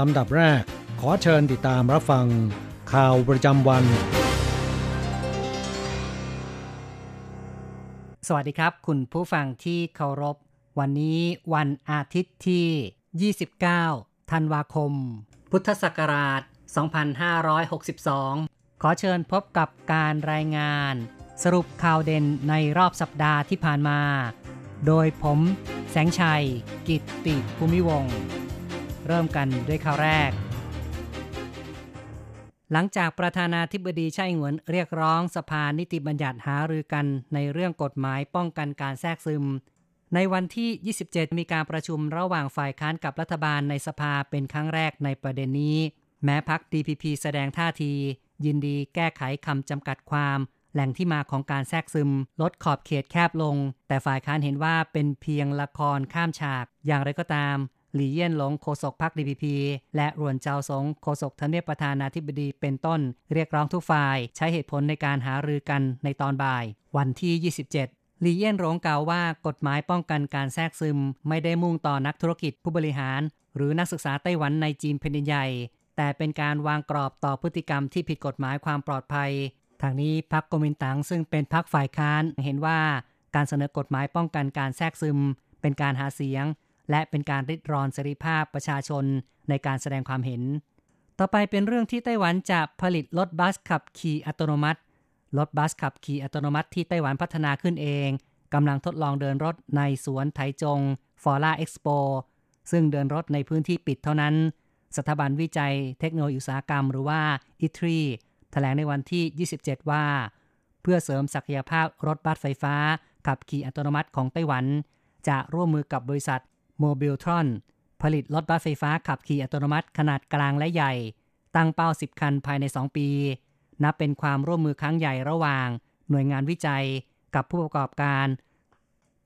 ลำดับแรก ขอเชิญติดตามรับฟัง ข่าวประจำวัน สวัสดีครับ คุณผู้ฟังที่เคารพ วันนี้วันอาทิตย์ที่ 29 ธันวาคม พุทธศักราช 2562 ขอเชิญพบกับการรายงาน สรุปข่าวเด่นในรอบสัปดาห์ที่ผ่านมา โดยผม แสงชัย กิตติภูมิวงศ์ เริ่มกันด้วยข่าวแรก หลังจากประธานาธิบดีไช่หงวนเรียกร้องสภานิติบัญญัติหารือกันในเรื่องกฎหมายป้องกันการแทรกซึม ในวันที่ 27 มีการประชุมระหว่างฝ่ายค้านกับรัฐบาลในสภาเป็นครั้งแรกในประเด็นนี้ แม้พัก DPP แสดงท่าที ยินดีแก้ไขคำจำกัดความแหล่งที่มาของการแทรกซึม ลดขอบเขตแคบลง แต่ฝ่ายค้านเห็นว่าเป็นเพียงละครข้ามฉาก อย่างไรก็ตาม หลี่เย่ยนหลงโฆษกพรรค DPP และรวนเจ้าสงโฆษกทเนียบประธานาธิบดีเป็นต้น เรียกร้องทุกฝ่าย ใช้เหตุผลในการหารือกันในตอนบ่าย วันที่ 27 หลี่เย่ยนหลงกล่าวว่ากฎหมายป้องกันการแทรกซึม ไม่ได้มุ่งต่อนักธุรกิจผู้บริหาร หรือนักศึกษาไต้หวันในจีนแผ่นดินใหญ่ แต่เป็นการวางกรอบต่อพฤติกรรมที่ผิดกฎหมายความปลอดภัย ทางนี้พรรคกมินตังซึ่งเป็นพรรคฝ่ายค้านเห็นว่าการเสนอกฎหมายป้องกันการแทรกซึม เป็นการหาเสียง และเป็นการริดรอนเสรีภาพประชาชนในการแสดงความเห็น ต่อไปเป็นเรื่องที่ไต้หวันจะผลิตรถบัสขับขี่อัตโนมัติ รถบัสขับขี่อัตโนมัติที่ไต้หวันพัฒนาขึ้นเองกำลังทดลองเดินรถในสวนไถจงฟอร่าเอ็กซ์โปซึ่งเดินรถในพื้นที่ปิดเท่านั้น สถาบันวิจัยเทคโนโลยีอุตสาหกรรมหรือว่า i ทรีแถลงในวันที่ 27 ว่า เพื่อเสริมศักยภาพรถบัสไฟฟ้าขับขี่อัตโนมัติของไต้หวัน จะร่วมมือกับบริษัท Mobiletron ผลิตรถบัสไฟฟ้าขับขี่อัตโนมัติขนาดกลางและใหญ่ ตั้งเป้า 10 คันภายใน 2 ปี นับเป็นความร่วมมือครั้งใหญ่ระหว่าง หน่วยงานวิจัยกับผู้ประกอบการ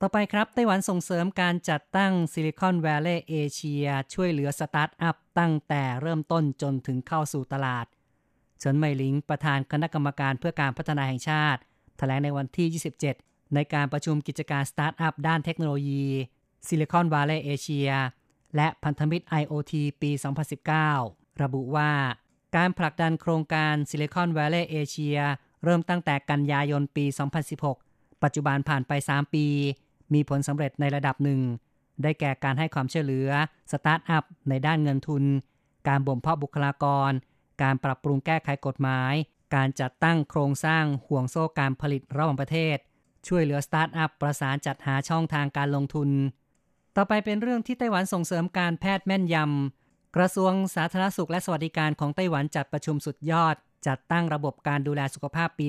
ต่อไปครับไต้หวันส่งเสริมการจัดตั้ง Silicon Valley เอเชียช่วยเหลือสตาร์ทอัพตั้งแต่เริ่มต้นจนถึงเข้าสู่ตลาดเฉินเหม่ยหลิงประธานคณะกรรมการเพื่อการพัฒนาแห่งชาติแถลงในวันที่ 27 ในการประชุมกิจการสตาร์ทอัพด้านเทคโนโลยี Silicon Valley เอเชีย และพันธมิตร IoT ปี 2019 ระบุว่าการผลักดันโครงการซิลิคอนว a l ล e y เอเชียเริ่มตั้งแต่กันยายนปี 2016 ปัจจุบันผ่านไป 3 ปี มีผลสำเร็จในระดับหนึ่ง ได้แก่การให้ความช่วยเหลือ สตาร์ทอัพในด้านเงินทุน การบ่มเพาะบุคลากร การปรับปรุงแก้ไขกฎหมาย การจัดตั้งโครงสร้างห่วงโซ่การผลิตระหว่างประเทศ ช่วยเหลือสตาร์ทอัพประสานจัดหาช่องทางการลงทุน ต่อไปเป็นเรื่องที่ไต้หวันส่งเสริมการแพทย์แม่นยำ กระทรวงสาธารณสุขและสวัสดิการของไต้หวันจัดประชุมสุดยอด จัดตั้งระบบการดูแลสุขภาพปี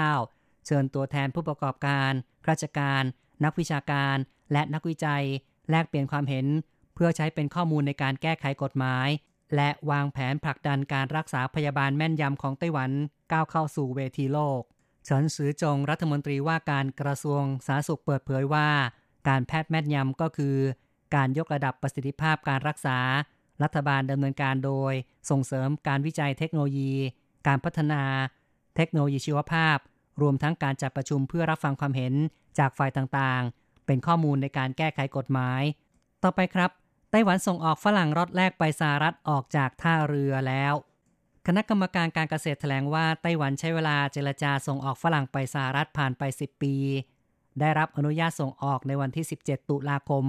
2019 เชิญตัวแทนผู้ประกอบการ ราชการ นักวิชาการ และนักวิจัย แลกเปลี่ยนความเห็น เพื่อใช้เป็นข้อมูลในการแก้ไขกฎหมาย และวางแผนผลักดันการรักษาพยาบาลแม่นยำของไต้หวันก้าวเข้าสู่เวทีโลกเฉินซือจงรัฐมนตรีว่าการกระทรวงสาธารณสุขเปิดเผยว่า การแพทย์แม่นยำก็คือ การยกระดับประสิทธิภาพการรักษา รัฐบาลดำเนินการโดย ส่งเสริมการวิจัยเทคโนโลยี การพัฒนา เทคโนโลยีชีวภาพ รวมทั้งการจัดประชุมเพื่อรับฟังความเห็นจากฝ่ายต่างๆ เป็นข้อมูลในการแก้ไขกฎหมาย ต่อไปครับ ไต้หวันส่งออกฝรั่งรถแรกไปสหรัฐออกจากท่าเรือแล้ว คณะกรรมการการเกษตรแถลงว่าไต้หวันใช้เวลาเจรจาส่งออกฝรั่งไปสหรัฐผ่านไป 10 ปี ได้รับอนุญาตส่งออกในวันที่ 17 ตุลาคม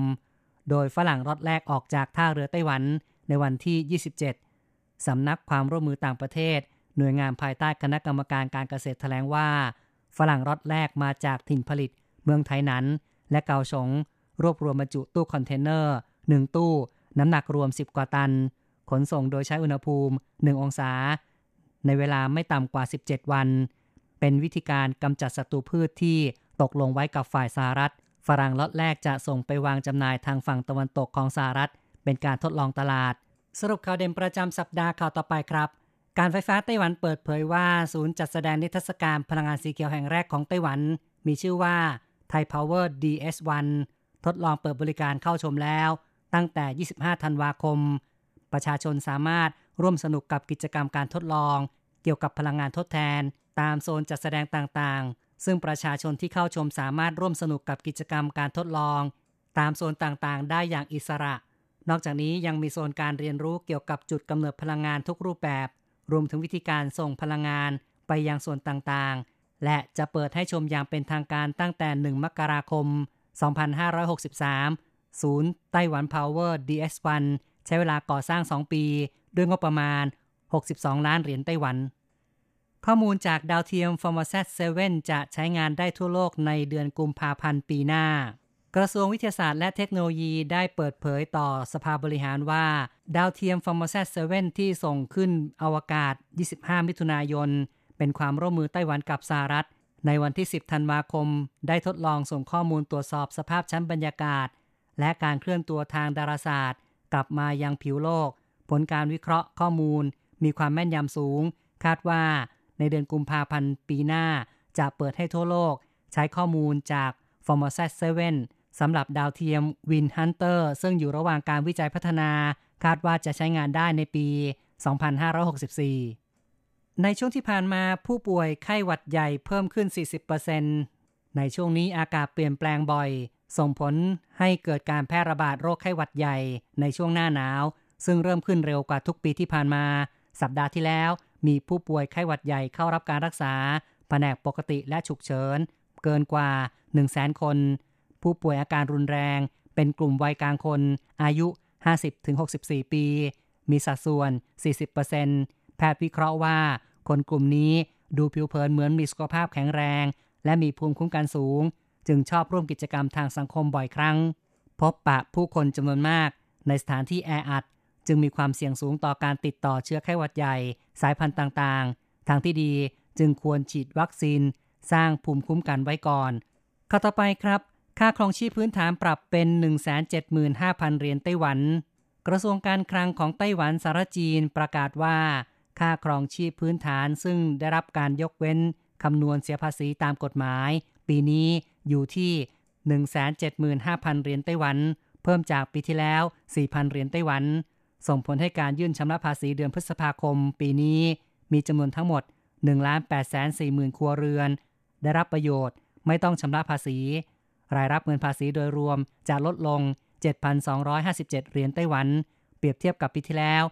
โดยฝรั่งล็อตแรกออกจากท่าเรือไต้หวันในวันที่ 27 สำนักความร่วมมือต่างประเทศ หน่วยงานภายใต้คณะกรรมการการเกษตรแถลงว่า ฝรั่งล็อตแรกมาจากถิ่นผลิต เมืองไถหนาน และเกาสงรวบรวมบรรจุตู้คอนเทนเนอร์ 1 ตู้ น้ำหนักรวม 10 กว่าตัน ขนส่งโดยใช้อุณหภูมิ 1 องศา ในเวลาไม่ต่ำกว่า 17 วัน เป็นวิธีการกำจัดศัตรูพืชที่ ตกลงไว้กับฝ่ายสหรัฐ ฝรั่งล็อตแรกจะส่งไปวางจำหน่ายทางฝั่งตะวันตกของสหรัฐ เป็นการทดลองตลาด สรุปข่าวเด่นประจำสัปดาห์ข่าวต่อไปครับ การไฟฟ้าไต้หวันเปิดเผยว่า ศูนย์จัดแสดงนิทรรศการพลังงานสีเขียวแห่งแรกของไต้หวัน มีชื่อว่า Thai Power DS1 ทดลองเปิดบริการเข้าชมแล้ว ตั้งแต่ 25 ธันวาคม ประชาชนสามารถร่วมสนุกกับกิจกรรมการทดลอง เกี่ยวกับพลังงานทดแทน ตามโซนจัดแสดงต่างๆ ซึ่งประชาชนที่เข้าชมสามารถร่วมสนุกกับกิจกรรมการทดลอง ตามโซนต่างๆ ได้อย่างอิสระ นอกจากนี้ยังมีโซนการเรียนรู้เกี่ยวกับจุดกำเนิดพลังงานทุกรูปแบบ รวมถึงวิธีการส่งพลังงานไปยังส่วนต่างๆ และจะเปิดให้ชมอย่างเป็นทางการตั้งแต่ 1 มกราคม 2563 ศูนย์ไต้หวัน Power DS1 ใช้เวลาก่อสร้าง 2 ปี ด้วยงบประมาณ 62 ล้านเหรียญไต้หวัน ข้อมูลจากดาวเทียม f o r m o s a t 7จะใช้งานได้ทั่วโลกในเดือนกุมภาพันธ์ปีหน้า กระทรวงวิทยาศาสตร์และเทคโนโลยีได้เปิดเผยต่อสภาบริหารว่า ดาวเทียม f o r m o s a t 7ที่ส่งขึ้นอวกาศ 25 มิถุนายน เป็นความร่วมมือไต้หวันกับสหรัฐ ในวันที่ 10 ธันวาคม ได้ทดลองส่งข้อมูลตรวจสอบสภาพชั้นบรรยากาศ และการเคลื่อนตัวทางดาราศาสตร์ กลับมายังผิวโลก ผลการวิเคราะห์ข้อมูล มีความแม่นยำสูง คาดว่า ในเดือนกุมภาพันธ์ปีหน้า จะเปิดให้ทั่วโลก ใช้ข้อมูลจาก f o r m o s a 7สำหรับดาวเทียม Wind Hunter ซึ่งอยู่ระหว่างการวิจัยพัฒนา คาดว่าจะใช้งานได้ในปี 2564 ในช่วงที่ผ่านมาผู้ป่วยไข้หวัดใหญ่เพิ่มขึ้น 40%ในช่วงนี้อากาศเปลี่ยนแปลงบ่อย ส่งผลให้เกิดการแพร่ระบาดโรคไข้หวัดใหญ่ในช่วงหน้าหนาว ซึ่งเริ่มขึ้นเร็วกว่าทุกปีที่ผ่านมา สัปดาห์ที่แล้ว มีผู้ป่วยไข้หวัดใหญ่เข้ารับการรักษาแผนกปกติและฉุกเฉิน เกินกว่า 100,000 คน ผู้ป่วยอาการรุนแรง เป็นกลุ่มวัยกลางคน อายุ 50-64 ปี มีสัดส่วน 40%แพทย์วิเคราะห์ว่า คนกลุ่มนี้ดูผิวเผินเหมือนมีสุขภาพแข็งแรง และมีภูมิคุ้มกันสูง จึงชอบร่วมกิจกรรมทางสังคมบ่อยครั้ง พบปะผู้คนจำนวนมาก ในสถานที่แออัด จึงมีความเสี่ยงสูงต่อการติดต่อเชื้อไข้หวัดใหญ่ สายพันธุ์ต่างๆ ทางที่ดีจึงควรฉีดวัคซีน สร้างภูมิคุ้มกันไว้ก่อนข้อต่อไปครับ ค่าครองชีพพื้นฐานปรับเป็น 175,000 เหรียญไต้หวัน กระทรวงการคลังของไต้หวันสารจีนประกาศว่า ค่าครองชีพพื้นฐานซึ่งได้รับการยกเว้นคำนวณเสียภาษีตามกฎหมาย ปีนี้อยู่ที่ 175,000 เหรียญไต้หวัน เพิ่มจากปีที่แล้ว 4,000 เหรียญไต้หวัน ส่งผลให้การยื่นชำระภาษีเดือนพฤษภาคม ปีนี้มีจำนวนทั้งหมด 1,840,000 ครัวเรือน ได้รับประโยชน์ไม่ต้องชำระภาษี รายรับเงินภาษีโดยรวมจะลดลง 7,257 เหรียญไต้หวัน เปรียบเทียบกับปีที่แล้ว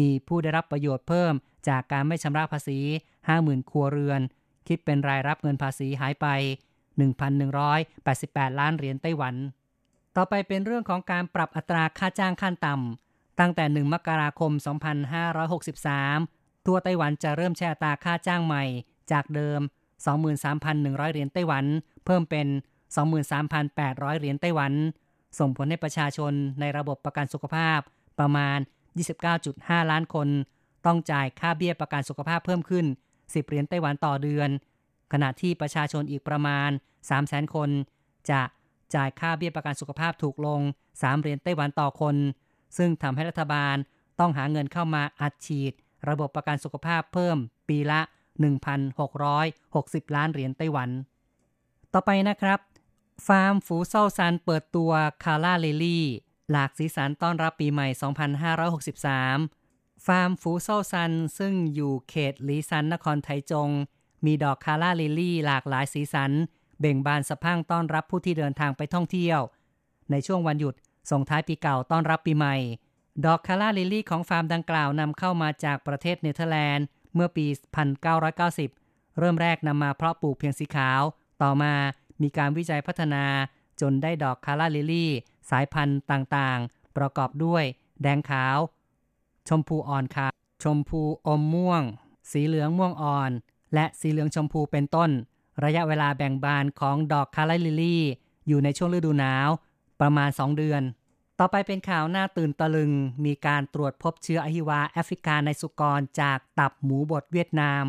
มีผู้ได้รับประโยชน์เพิ่มจากการไม่ชำระภาษี 50,000 ครัวเรือน คิดเป็นรายรับเงินภาษีหายไป 1,188 ล้านเหรียญไต้หวัน ต่อไปเป็นเรื่องของการปรับอัตราค่าจ้างขั้นต่ำ ตั้งแต่ 1 มกราคม 2563 ตัวไต้หวันจะเริ่มใช้อัตาค่าจ้างใหม่ จากเดิม 23,100 เหรียญไต้หวัน เพิ่มเป็น 23,800 เหรียญไต้หวัน ส่งผลให้ประชาชนในระบบประกันสุขภาพประมาณ 29.5 ล้านคน ต้องจ่ายค่าเบี้ยประกันสุขภาพเพิ่มขึ้น 10 เหรียญไต้หวันต่อเดือน ขณะที่ประชาชนอีกประมาณ 300,000 คน จะจ่ายค่าเบี้ยประกันสุขภาพถูกลง 3 เหรียญไต้หวันต่อคน ซึ่งทำให้รัฐบาลต้องหาเงินเข้ามาอัดฉีด ระบบประกันสุขภาพเพิ่มปีละ 1,660 ล้านเหรียญไต้หวัน ต่อไปนะครับ ฟาร์มฟูเซาซันเปิดตัว calla lily หลากสีสันต้อนรับปีใหม่ 2563 ฟาร์มฟูเซาซันซึ่งอยู่เขตลีซันนครไทจง มีดอก calla lily หลากหลายสีสัน เบ่งบานสะพรั่งต้อนรับผู้ที่เดินทางไปท่องเที่ยว ในช่วงวันหยุด ส่งท้ายปีเก่าต้อนรับปีใหม่ ดอกคาราลิลี่ของฟาร์มดังกล่าวนำเข้ามาจากประเทศเนเธอร์แลนด์ เมื่อปี 1990 เริ่มแรกนำมาเพาะปลูกเพียงสีขาว ต่อมามีการวิจัยพัฒนาจนได้ดอกคาราลิลี่ สายพันธุ์ต่างๆ ประกอบด้วย แดงขาว ชมพูอ่อนขาว ชมพูอมม่วง สีเหลืองม่วงอ่อน และสีเหลืองชมพูเป็นต้น ระยะเวลาแบ่งบานของดอกคาไลลิลี่ อยู่ในช่วงฤดูหนาว ประมาณ 2 เดือน ต่อไปเป็นข่าวหน้าตื่นตะลึง มีการตรวจพบเชื้ออหิวาแอฟริกาในสุกรจากตับหมูบดเวียดนาม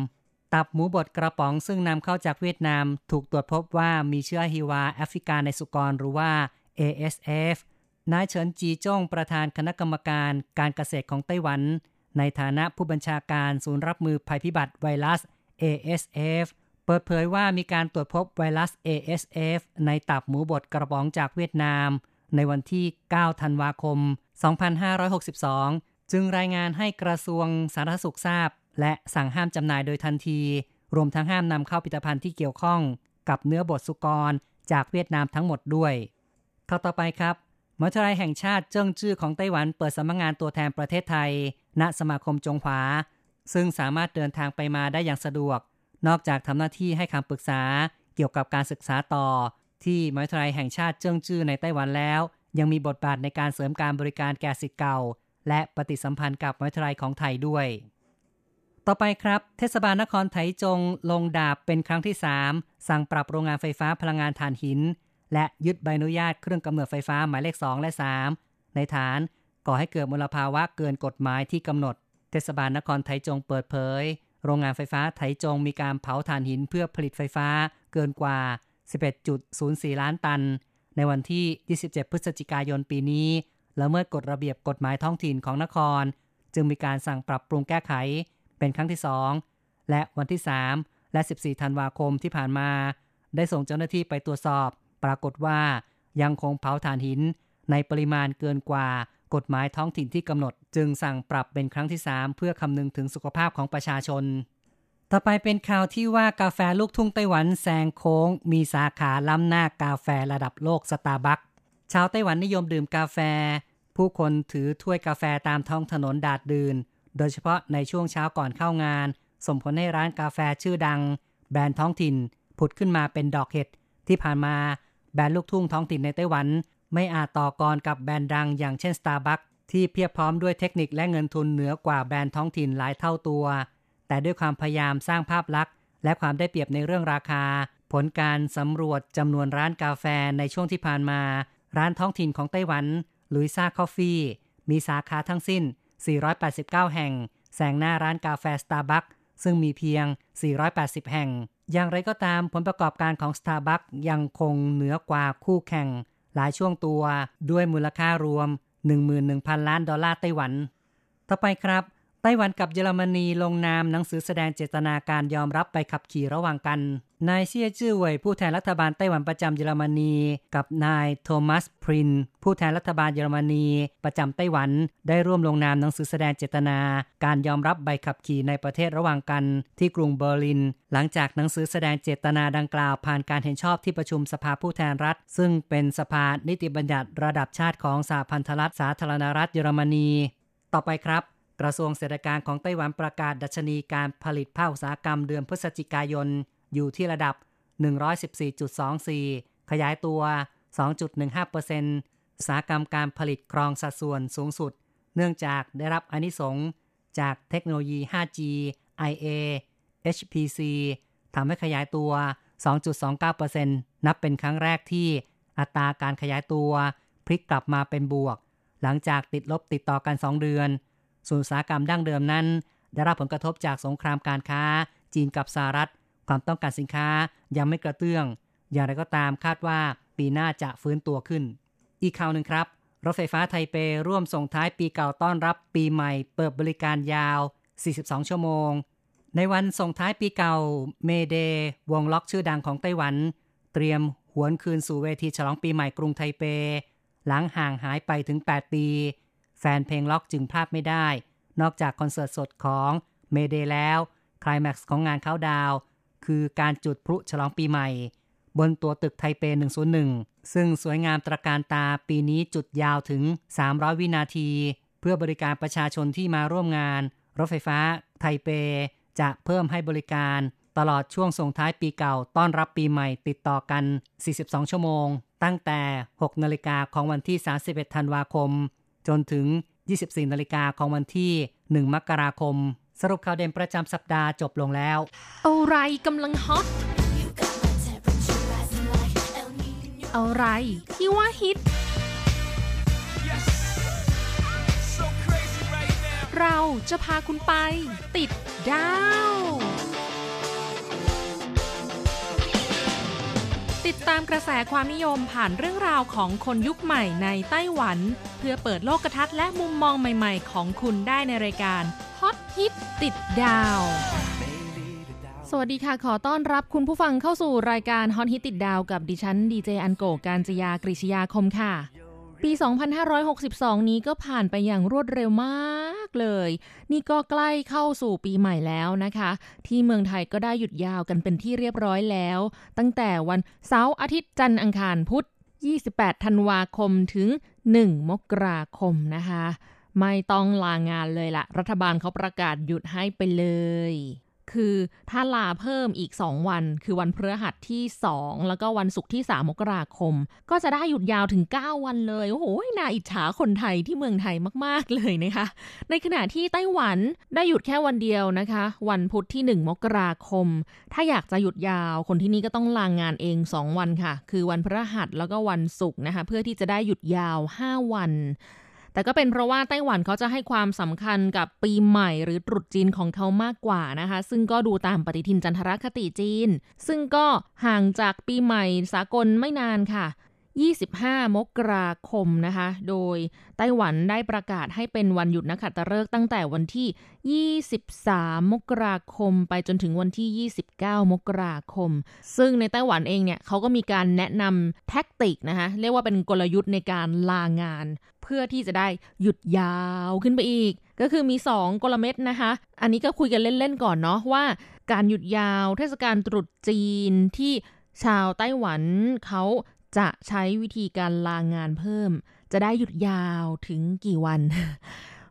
ตับหมูบดกระป๋องซึ่งนำเข้าจากเวียดนาม ถูกตรวจพบว่ามีเชื้ออหิวาแอฟริกาในสุกรหรือว่า ASF นายเฉินจีจ้งประธานคณะกรรมการการเกษตรของไต้หวัน ในฐานะผู้บัญชาการศูนย์รับมือภัยพิบัติไวรัส ASF เปิดเผยว่ามีการตรวจพบไวรัส ASF ในตับหมูบดกระป๋องจากเวียดนาม ในวันที่ 9 ธันวาคม 2562 จึงรายงานให้กระทรวงสาธารณสุขทราบ และสั่งห้ามจำหน่ายโดยทันที รวมทั้งห้ามนำเข้าผลิตภัณฑ์ที่เกี่ยวข้อง กับเนื้อบดสุกรจากเวียดนามทั้งหมดด้วยเข้าต่อไปครับมหาวิทยาลัยแห่งชาติเจิ้งจื้อของไต้หวันเปิดสำนักงงานตัวแทนประเทศไทย ณสมาคมจงหวา ซึ่งสามารถเดินทางไปมาได้อย่างสะดวก นอกจากทำหน้าที่ให้คำปรึกษาเกี่ยวกับการศึกษาต่อ ที่มหาวิทยาลัยแห่งชาติเจิ้งจื้อในไต้หวันแล้ว ยังมีบทบาทในการเสริมการบริการแก่สิทธิ์เก่า และปฏิสัมพันธ์กับมหาวิทยาลัยของไทยด้วย ต่อไปครับ เทศบาลนครไถจงลงดาบเป็นครั้งที่ 3 สั่งปรับโรงงานไฟฟ้าพลังงานถ่านหิน และยึดใบอนุญาตเครื่องกำเนิดไฟฟ้าหมายเลข 2 และ 3 ในฐานก่อให้เกิดมลภาวะเกินกฎหมายที่กำหนด เทศบาลนครไถจงเปิดเผย โรงงานไฟฟ้าไถจงมีการเผาถ่านหินเพื่อผลิตไฟฟ้าเกินกว่า 11.04 ล้านตัน ในวันที่ 27 พฤศจิกายนปีนี้ และเมิดกฎระเบียบกฎหมายท้องถิ่นของนคร จึงมีการสั่งปรับปรุงแก้ไขเป็นครั้งที่ 2 และวันที่ 3 และ 14 ธันวาคมที่ผ่านมา ได้ส่งเจ้าหน้าที่ไปตรวจสอบ ปรากฏว่ายังคงเผาถ่านหินในปริมาณเกินกว่า กฎหมายท้องถิ่นที่กำหนด จึงสั่งปรับเป็นครั้งที่ 3 เพื่อคำนึงถึงสุขภาพของประชาชน ต่อไปเป็นข่าวที่ว่ากาแฟลูกทุ่งไต้หวันแซงโค้ง มีสาขาล้ำหน้ากาแฟระดับโลกสตาร์บัคชาวไต้หวันนิยมดื่มกาแฟ ผู้คนถือถ้วยกาแฟตามท้องถนนดาดดื่นโดยเฉพาะในช่วงเช้าก่อนเข้างาน ส่งผลให้ร้านกาแฟชื่อดัง แบรนด์ท้องถิ่น ผุดขึ้นมาเป็นดอกเห็ดที่ผ่านมาแบรนด์ลูกทุ่งท้องถิ่นในไต้หวัน ไม่อาจต่อกรกับแบรนด์ดังอย่างเช่น Starbucks ที่เพียบพร้อมด้วยเทคนิคและเงินทุนเหนือกว่าแบรนด์ท้องถิ่นหลายเท่าตัว แต่ด้วยความพยายามสร้างภาพลักษณ์ และความได้เปรียบในเรื่องราคา ผลการสำรวจจำนวนร้านกาแฟในช่วงที่ผ่านมา ร้านท้องถิ่นของไต้หวันลุยซ่าคอฟฟี่มีสาขาทั้งสิ้น 489 แห่งแซงหน้าร้านกาแฟ Starbucks ซึ่งมีเพียง 480 แห่ง อย่างไรก็ตามผลประกอบการของ Starbucks ยังคงเหนือกว่าคู่แข่ง หลายช่วงตัวด้วยมูลค่ารวม 11,000 ล้านดอลลาร์ไต้หวัน ต่อไปครับ ไต้หวันกับเยอรมนีลงนามหนังสือแสดงเจตนาการยอมรับไปขับขี่ระหว่างกัน นายเซียจื้อเว่ยผู้แทนรัฐบาลไต้หวันประจำเยอรมนี กับนายโทมัสพริน ผู้แทนรัฐบาลเยอรมนี ประจำไต้หวัน ได้ร่วมลงนามหนังสือแสดงเจตนา การยอมรับใบขับขี่ในประเทศระหว่างกันที่กรุงเบอร์ลิน หลังจากหนังสือแสดงเจตนาดังกล่าว ผ่านการเห็นชอบที่ประชุมสภาผู้แทนรัฐ ซึ่งเป็นสภานิติบัญญัติระดับชาติของสหพันธรัฐสาธารณรัฐเยอรมนี ต่อไปครับกระทรวงเศรษฐการของไต้หวันประกาศดัชนีการผลิตภาคอุตสาหกรรมเดือนพฤศจิกายน อยู่ที่ระดับ 114.24 ขยายตัว 2.15%อุตสาหกรรมการผลิตครองสัดส่วนสูงสุด เนื่องจากได้รับอนิสงจากเทคโนโลยี 5G IA HPC ทำให้ขยายตัว 2.29%นับเป็นครั้งแรกที่อัตราการขยายตัวพลิกกลับมาเป็นบวก หลังจากติดลบติดต่อกัน 2 เดือนส่วนอุตสาหกรรมดั้งเดิมนั้น ได้รับผลกระทบจากสงครามการค้าจีนกับสหรัฐ ความต้องการสินค้ายังไม่กระเตื้อง อย่างไรก็ตามคาดว่าปีหน้าจะฟื้นตัวขึ้น อีกข่าวหนึ่งครับ รถไฟฟ้าไทเปร่วมส่งท้ายปีเก่าต้อนรับปีใหม่ เปิดบริการยาว 42 ชั่วโมง ในวันส่งท้ายปีเก่าเมเดวงล็อกชื่อดังของไต้หวัน เตรียมหวนคืนสู่เวทีฉลองปีใหม่กรุงไทเป หลังห่างหายไปถึง 8 ปี แฟนเพลงล็อกจึงพลาดไม่ได้ นอกจากคอนเสิร์ตสดของเมเดแล้วคลายแม็กซ์ของงานเขาดาว คือการจุดพลุฉลองปีใหม่ บนตัวตึกไทเป 101 ซึ่งสวยงามตระการตาปีนี้จุดยาวถึง 300 วินาที เพื่อบริการประชาชนที่มาร่วมงาน รถไฟฟ้าไทเปจะเพิ่มให้บริการตลอดช่วงส่งท้ายปีเก่าต้อนรับปีใหม่ติดต่อกัน 42 ชั่วโมง ตั้งแต่ 6 นาฬิกาของวันที่ 31 ธันวาคม จนถึง 24 นาฬิกาของวันที่ 1 มกราคม สรุปข่าวเด่นประจำสัปดาห์จบลงแล้ว อะไรกำลังฮอต อะไรที่ว่าฮิต เราจะพาคุณไป ติดดาว ติดตามกระแสความนิยมผ่านเรื่องราวของคนยุคใหม่ในไต้หวัน เพื่อเปิดโลกทัศน์และมุมมองใหม่ ๆ ของคุณได้ในรายการ ฮิตติดดาว สวัสดีค่ะ ขอต้อนรับคุณผู้ฟังเข้าสู่รายการฮอตฮิตติดดาวกับดิฉันดีเจอันโกการจยากริชยาคมค่ะ ปี 2562 นี้ก็ผ่านไปอย่างรวดเร็วมากเลย นี่ก็ใกล้เข้าสู่ปีใหม่แล้วนะคะ ที่เมืองไทยก็ได้หยุดยาวกันเป็นที่เรียบร้อยแล้ว ตั้งแต่วันเสาร์อาทิตย์จันทร์อังคารพุธ28 ธันวาคมถึง 1 มกราคมนะคะ ไม่ต้องลางานเลยละรัฐบาลเขาประกาศหยุดให้ไปเลย คือถ้าลาเพิ่มอีก 2 วัน คือวันพฤหัสที่ 2 แล้วก็วันศุกร์ที่ 3 มกราคม ก็จะได้หยุดยาวถึง 9 วันเลย โอ้โห น่าอิจฉาคนไทยที่เมืองไทยมาก ๆ เลยนะคะ ในขณะที่ไต้หวันได้หยุดแค่วันเดียวนะคะ วันพุธที่ 1 มกราคม ถ้าอยากจะหยุดยาว คนที่นี่ก็ต้องลางงานเอง 2 วันค่ะ คือวันพฤหัสแล้วก็วันศุกร์นะคะ เพื่อที่จะได้หยุดยาว 5 วัน แต่ก็เป็นเพราะว่าไต้หวันเขาจะให้ความสำคัญกับปีใหม่หรือตรุษจีนของเขามากกว่านะคะ ซึ่งก็ดูตามปฏิทินจันทรคติจีน ซึ่งก็ห่างจากปีใหม่สากลไม่นานค่ะ 25 มกราคมนะคะ โดยไต้หวันได้ประกาศให้เป็นวันหยุดนักขัตฤกษ์ตั้งแต่วันที่ 23 มกราคม ไปจนถึงวันที่ 29 มกราคม ซึ่งในไต้หวันเองเนี่ยเขาก็มีการแนะนำแท็กติกนะคะ เรียกว่าเป็นกลยุทธ์ในการลางาน เพื่อที่จะได้หยุดยาวขึ้นไปอีก ก็คือมี 2 กลเม็ดนะคะ อันนี้ก็คุยกันเล่นๆก่อนเนาะว่า การหยุดยาวเทศกาลตรุษจีนที่ชาวไต้หวันเขา จะใช้วิธีการลางานเพิ่ม จะได้หยุดยาวถึงกี่วัน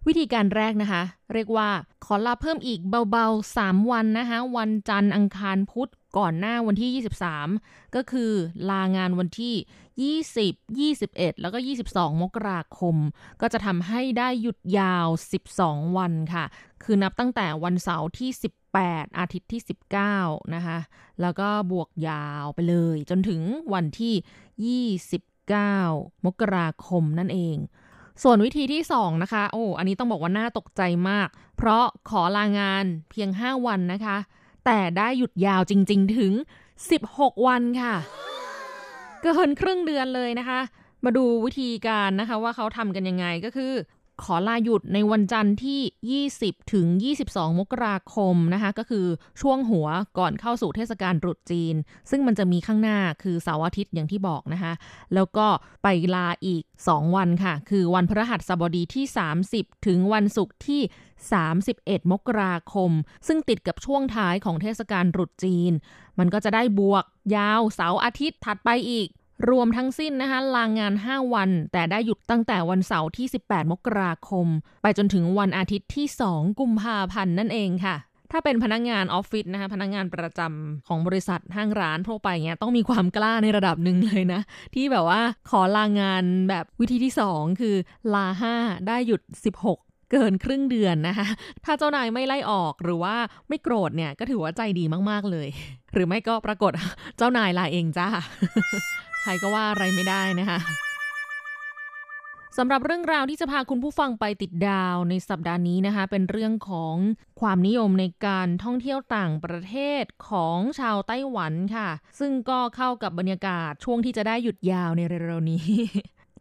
วิธีการแรกนะคะ เรียกว่าขอลาเพิ่มอีกเบาๆ 3 วันนะคะ วันจันทร์อังคารพุธก่อนหน้าวันที่ 23 ก็คือลางานวันที่ 20 21 แล้วก็ 22 มกราคม ก็จะทำให้ได้หยุดยาว 12 วันค่ะ คือนับตั้งแต่วันเสาร์ที่ 18 อาทิตย์ที่ 19 นะคะ แล้วก็บวกยาวไปเลย จนถึงวันที่ 29 มกราคมนั่นเอง ส่วนวิธีที่ 2 นะคะ โอ้ อันนี้ต้องบอกว่าน่าตกใจมาก เพราะขอลางานเพียง 5 วันนะคะ แต่ได้หยุดยาวจริง ๆ ถึง 16 วันค่ะ เกินครึ่งเดือนเลยนะคะ มาดูวิธีการนะคะว่าเขาทำกันยังไงก็คือ ขอลาหยุดในวันจันทร์ที่ 20 ถึง 22 มกราคมนะคะ ก็คือช่วงหัวก่อนเข้าสู่เทศกาลตรุษจีน ซึ่งมันจะมีข้างหน้าคือเสาร์อาทิตย์อย่างที่บอกนะคะ แล้วก็ไปลาอีก 2 วันค่ะ คือวันพฤหัสบดีที่ 30 ถึงวันศุกร์ที่ 31 มกราคม ซึ่งติดกับช่วงท้ายของเทศกาลตรุษจีน มันก็จะได้บวกยาวเสาร์อาทิตย์ถัดไปอีก รวมทั้งสิ้นนะคะลางงาน 5 วัน แต่ได้หยุดตั้งแต่วันเสาร์ที่ 18 มกราคม ไปจนถึงวันอาทิตย์ที่ 2 กุมภาพันธ์นั่นเองค่ะถ้าเป็นพนักงานออฟฟิศนะคะพนักงานประจำของบริษัทห้างร้านทั่วไปเงี้ยต้องมีความกล้าในระดับหนึ่งเลยนะ ที่แบบว่าขอลางานแบบวิธีที่ 2 คือลา 5 ได้หยุด 16 เกินครึ่งเดือนนะคะ ถ้าเจ้านายไม่ไล่ออกหรือว่าไม่โกรธเนี่ยก็ถือว่าใจดีมากๆเลย หรือไม่ก็ปรากฏเจ้านายลาเองจ้า ใครก็ว่าอะไรไม่ได้นะคะสำหรับเรื่องราวที่จะพาคุณผู้ฟังไปติดดาวในสัปดาห์นี้นะคะ เป็นเรื่องของความนิยมในการท่องเที่ยวต่างประเทศของชาวไต้หวันค่ะ ซึ่งก็เข้ากับบรรยากาศช่วงที่จะได้หยุดยาวในเร็วๆนี้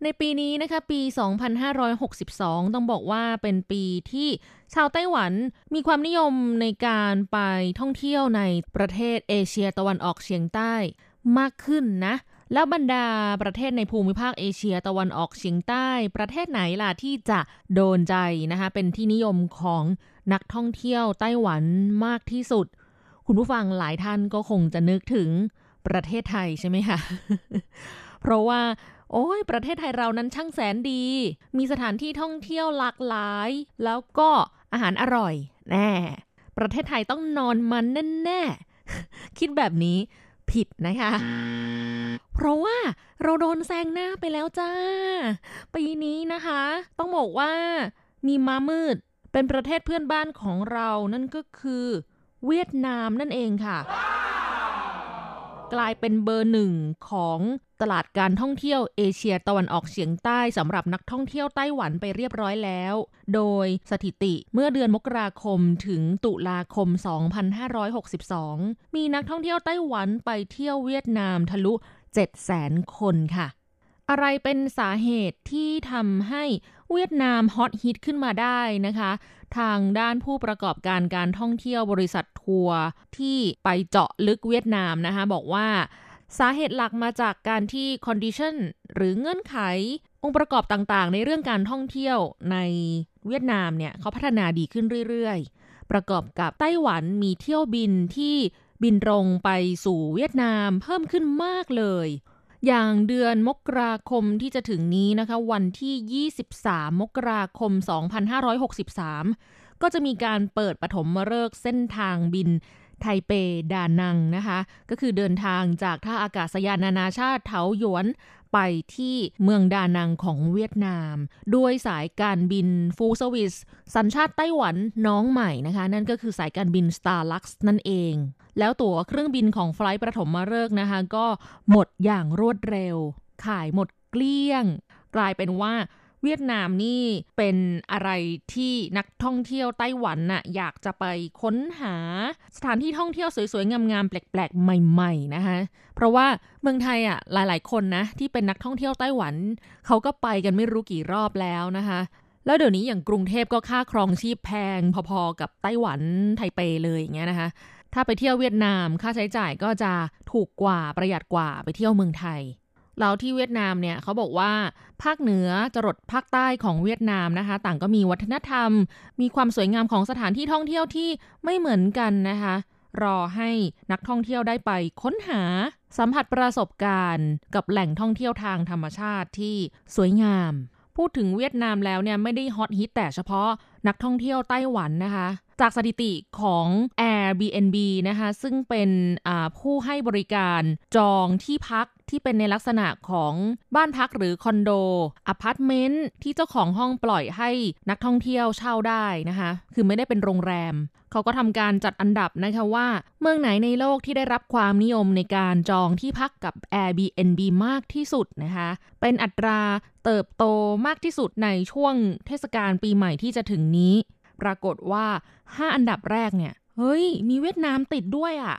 ในปีนี้นะคะ ปี 2562 ต้องบอกว่าเป็นปีที่ชาวไต้หวันมีความนิยมในการไปท่องเที่ยวในประเทศเอเชียตะวันออกเฉียงใต้มากขึ้นนะ แล้วบรรดาประเทศในภูมิภาคเอเชียตะวันออกเฉียงใต้ ประเทศไหนล่ะที่จะโดนใจนะคะ เป็นที่นิยมของนักท่องเที่ยวไต้หวันมากที่สุด คุณผู้ฟังหลายท่านก็คงจะนึกถึงประเทศไทยใช่ไหมคะเพราะว่า โอ้ยประเทศไทยเรานั้นช่างแสนดี มีสถานที่ท่องเที่ยวหลากหลาย แล้วก็อาหารอร่อย แน่ ประเทศไทยต้องนอนมันแน่ๆคิดแบบนี้ ผิดนะคะ เพราะว่าเราโดนแซงหน้าไปแล้วจ้า ปีนี้นะคะ ต้องบอกว่ามีมามืดเป็นประเทศเพื่อนบ้านของเรานั่นก็คือ เวียดนามนั่นเองค่ะ กลายเป็นเบอร์หนึ่งของตลาดการท่องเที่ยวเอเชียตะวันออกเฉียงใต้สำหรับนักท่องเที่ยวไต้หวันไปเรียบร้อยแล้ว โดยสถิติเมื่อเดือนมกราคมถึงตุลาคม 2562 มีนักท่องเที่ยวไต้หวันไปเที่ยวเวียดนามทะลุ 700,000 คนค่ะ อะไรเป็นสาเหตุที่ทำให้เวียดนามฮอตฮิตขึ้นมาได้นะคะ ทางด้านผู้ประกอบการการท่องเที่ยวบริษัททัวร์ที่ไปเจาะลึกเวียดนามนะคะบอกว่าสาเหตุหลักมาจากการที่ condition หรือเงื่อนไข องค์ประกอบต่างๆ ในเรื่องการท่องเที่ยวในเวียดนามเนี่ยเขาพัฒนาดีขึ้นเรื่อยๆ ประกอบกับไต้หวันมีเที่ยวบินที่บินตรงไปสู่เวียดนามเพิ่มขึ้นมากเลย อย่างเดือนมกราคมที่จะถึงนี้นะคะ วันที่ 23 มกราคม 2563 ก็จะมีการเปิดปฐมฤกษ์เส้นทางบินไทเปดานังนะคะ ก็คือเดินทางจากท่าอากาศยานนานาชาติเถาหยวนไปที่เมืองดานังของเวียดนาม ด้วยสายการบินฟูสวิสสัญชาติไต้หวันน้องใหม่นะคะ นั่นก็คือสายการบิน Starlux นั่นเอง แล้วตั๋วเครื่องบินของไฟล์ประถมมาเริกนะคะ ก็หมดอย่างรวดเร็ว ขายหมดเกลี้ยง กลายเป็นว่าเวียดนามนี่เป็นอะไรที่นักท่องเที่ยวไต้หวันน่ะอยากจะไปค้นหาสถานที่ท่องเที่ยวสวยๆ งามๆแปลกๆ ใหม่ๆนะคะ เพราะว่าเมืองไทยอะหลายๆคนนะที่เป็นนักท่องเที่ยวไต้หวัน เขาก็ไปกันไม่รู้กี่รอบแล้วนะคะ แล้วเดี๋ยวนี้อย่างกรุงเทพก็ค่าครองชีพแพงพอๆกับไต้หวันไทเปเลยอย่างเงี้ยนะคะ ถ้าไปเที่ยวเวียดนามค่าใช้จ่ายก็จะถูกกว่าประหยัดกว่าไปเที่ยวเมืองไทยแล้วที่เวียดนามเนี่ยเขาบอกว่าภาคเหนือจรดภาคใต้ของเวียดนามนะคะ ต่างก็มีวัฒนธรรม มีความสวยงามของสถานที่ท่องเที่ยวที่ไม่เหมือนกันนะคะ รอให้นักท่องเที่ยวได้ไปค้นหาสัมผัสประสบการณ์ กับแหล่งท่องเที่ยวทางธรรมชาติที่สวยงาม พูดถึงเวียดนามแล้วเนี่ยไม่ได้ฮอตฮิตแต่เฉพาะ นักท่องเที่ยวไต้หวันนะคะ จากสถิติของ Airbnb นะคะ ซึ่งเป็นผู้ให้บริการจองที่พัก ที่เป็นในลักษณะของบ้านพักหรือคอนโดอพาร์ตเมนต์ที่เจ้าของห้องปล่อยให้นักท่องเที่ยวเช่าได้นะคะ คือไม่ได้เป็นโรงแรม เขาก็ทำการจัดอันดับนะคะว่า เมืองไหนในโลกที่ได้รับความนิยมในการจองที่พักกับ Airbnb มากที่สุดนะคะ เป็นอัตราเติบโตมากที่สุดในช่วงเทศกาลปีใหม่ที่จะถึงนี้ ปรากฏว่า 5 อันดับแรกเนี่ยเฮ้ย มีเวียดนามติดด้วยอะ่ะ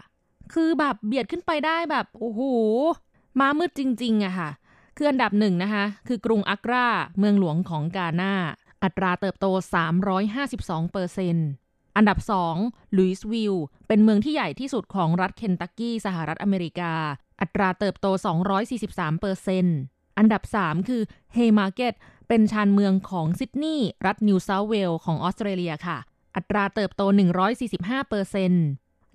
คือแบบเบียดขึ้นไปได้แบบ โอ้โห มามืดจริงๆอะค่ะ คืออันดับหนึ่งนะคะ คือกรุงอักกราเมืองหลวงของกาหน้า อัตราเติบโต 352เปอร์เซ็นต์อันดับ2ลุยส์วิลเป็นเมืองที่ใหญ่ที่สุดของรัฐเคนตักกี้ สหรัฐอเมริกา อัตราเติบโต 243เปอร์เซ็นต์อันดับ 3 คือเฮมาร์เก็ตเป็นชานเมืองของซิดนีย์รัฐนิวเซาท์เวลส์ของออสเตรเลียค่ะ อัตราเติบโต 145เปอร์เซ็นต์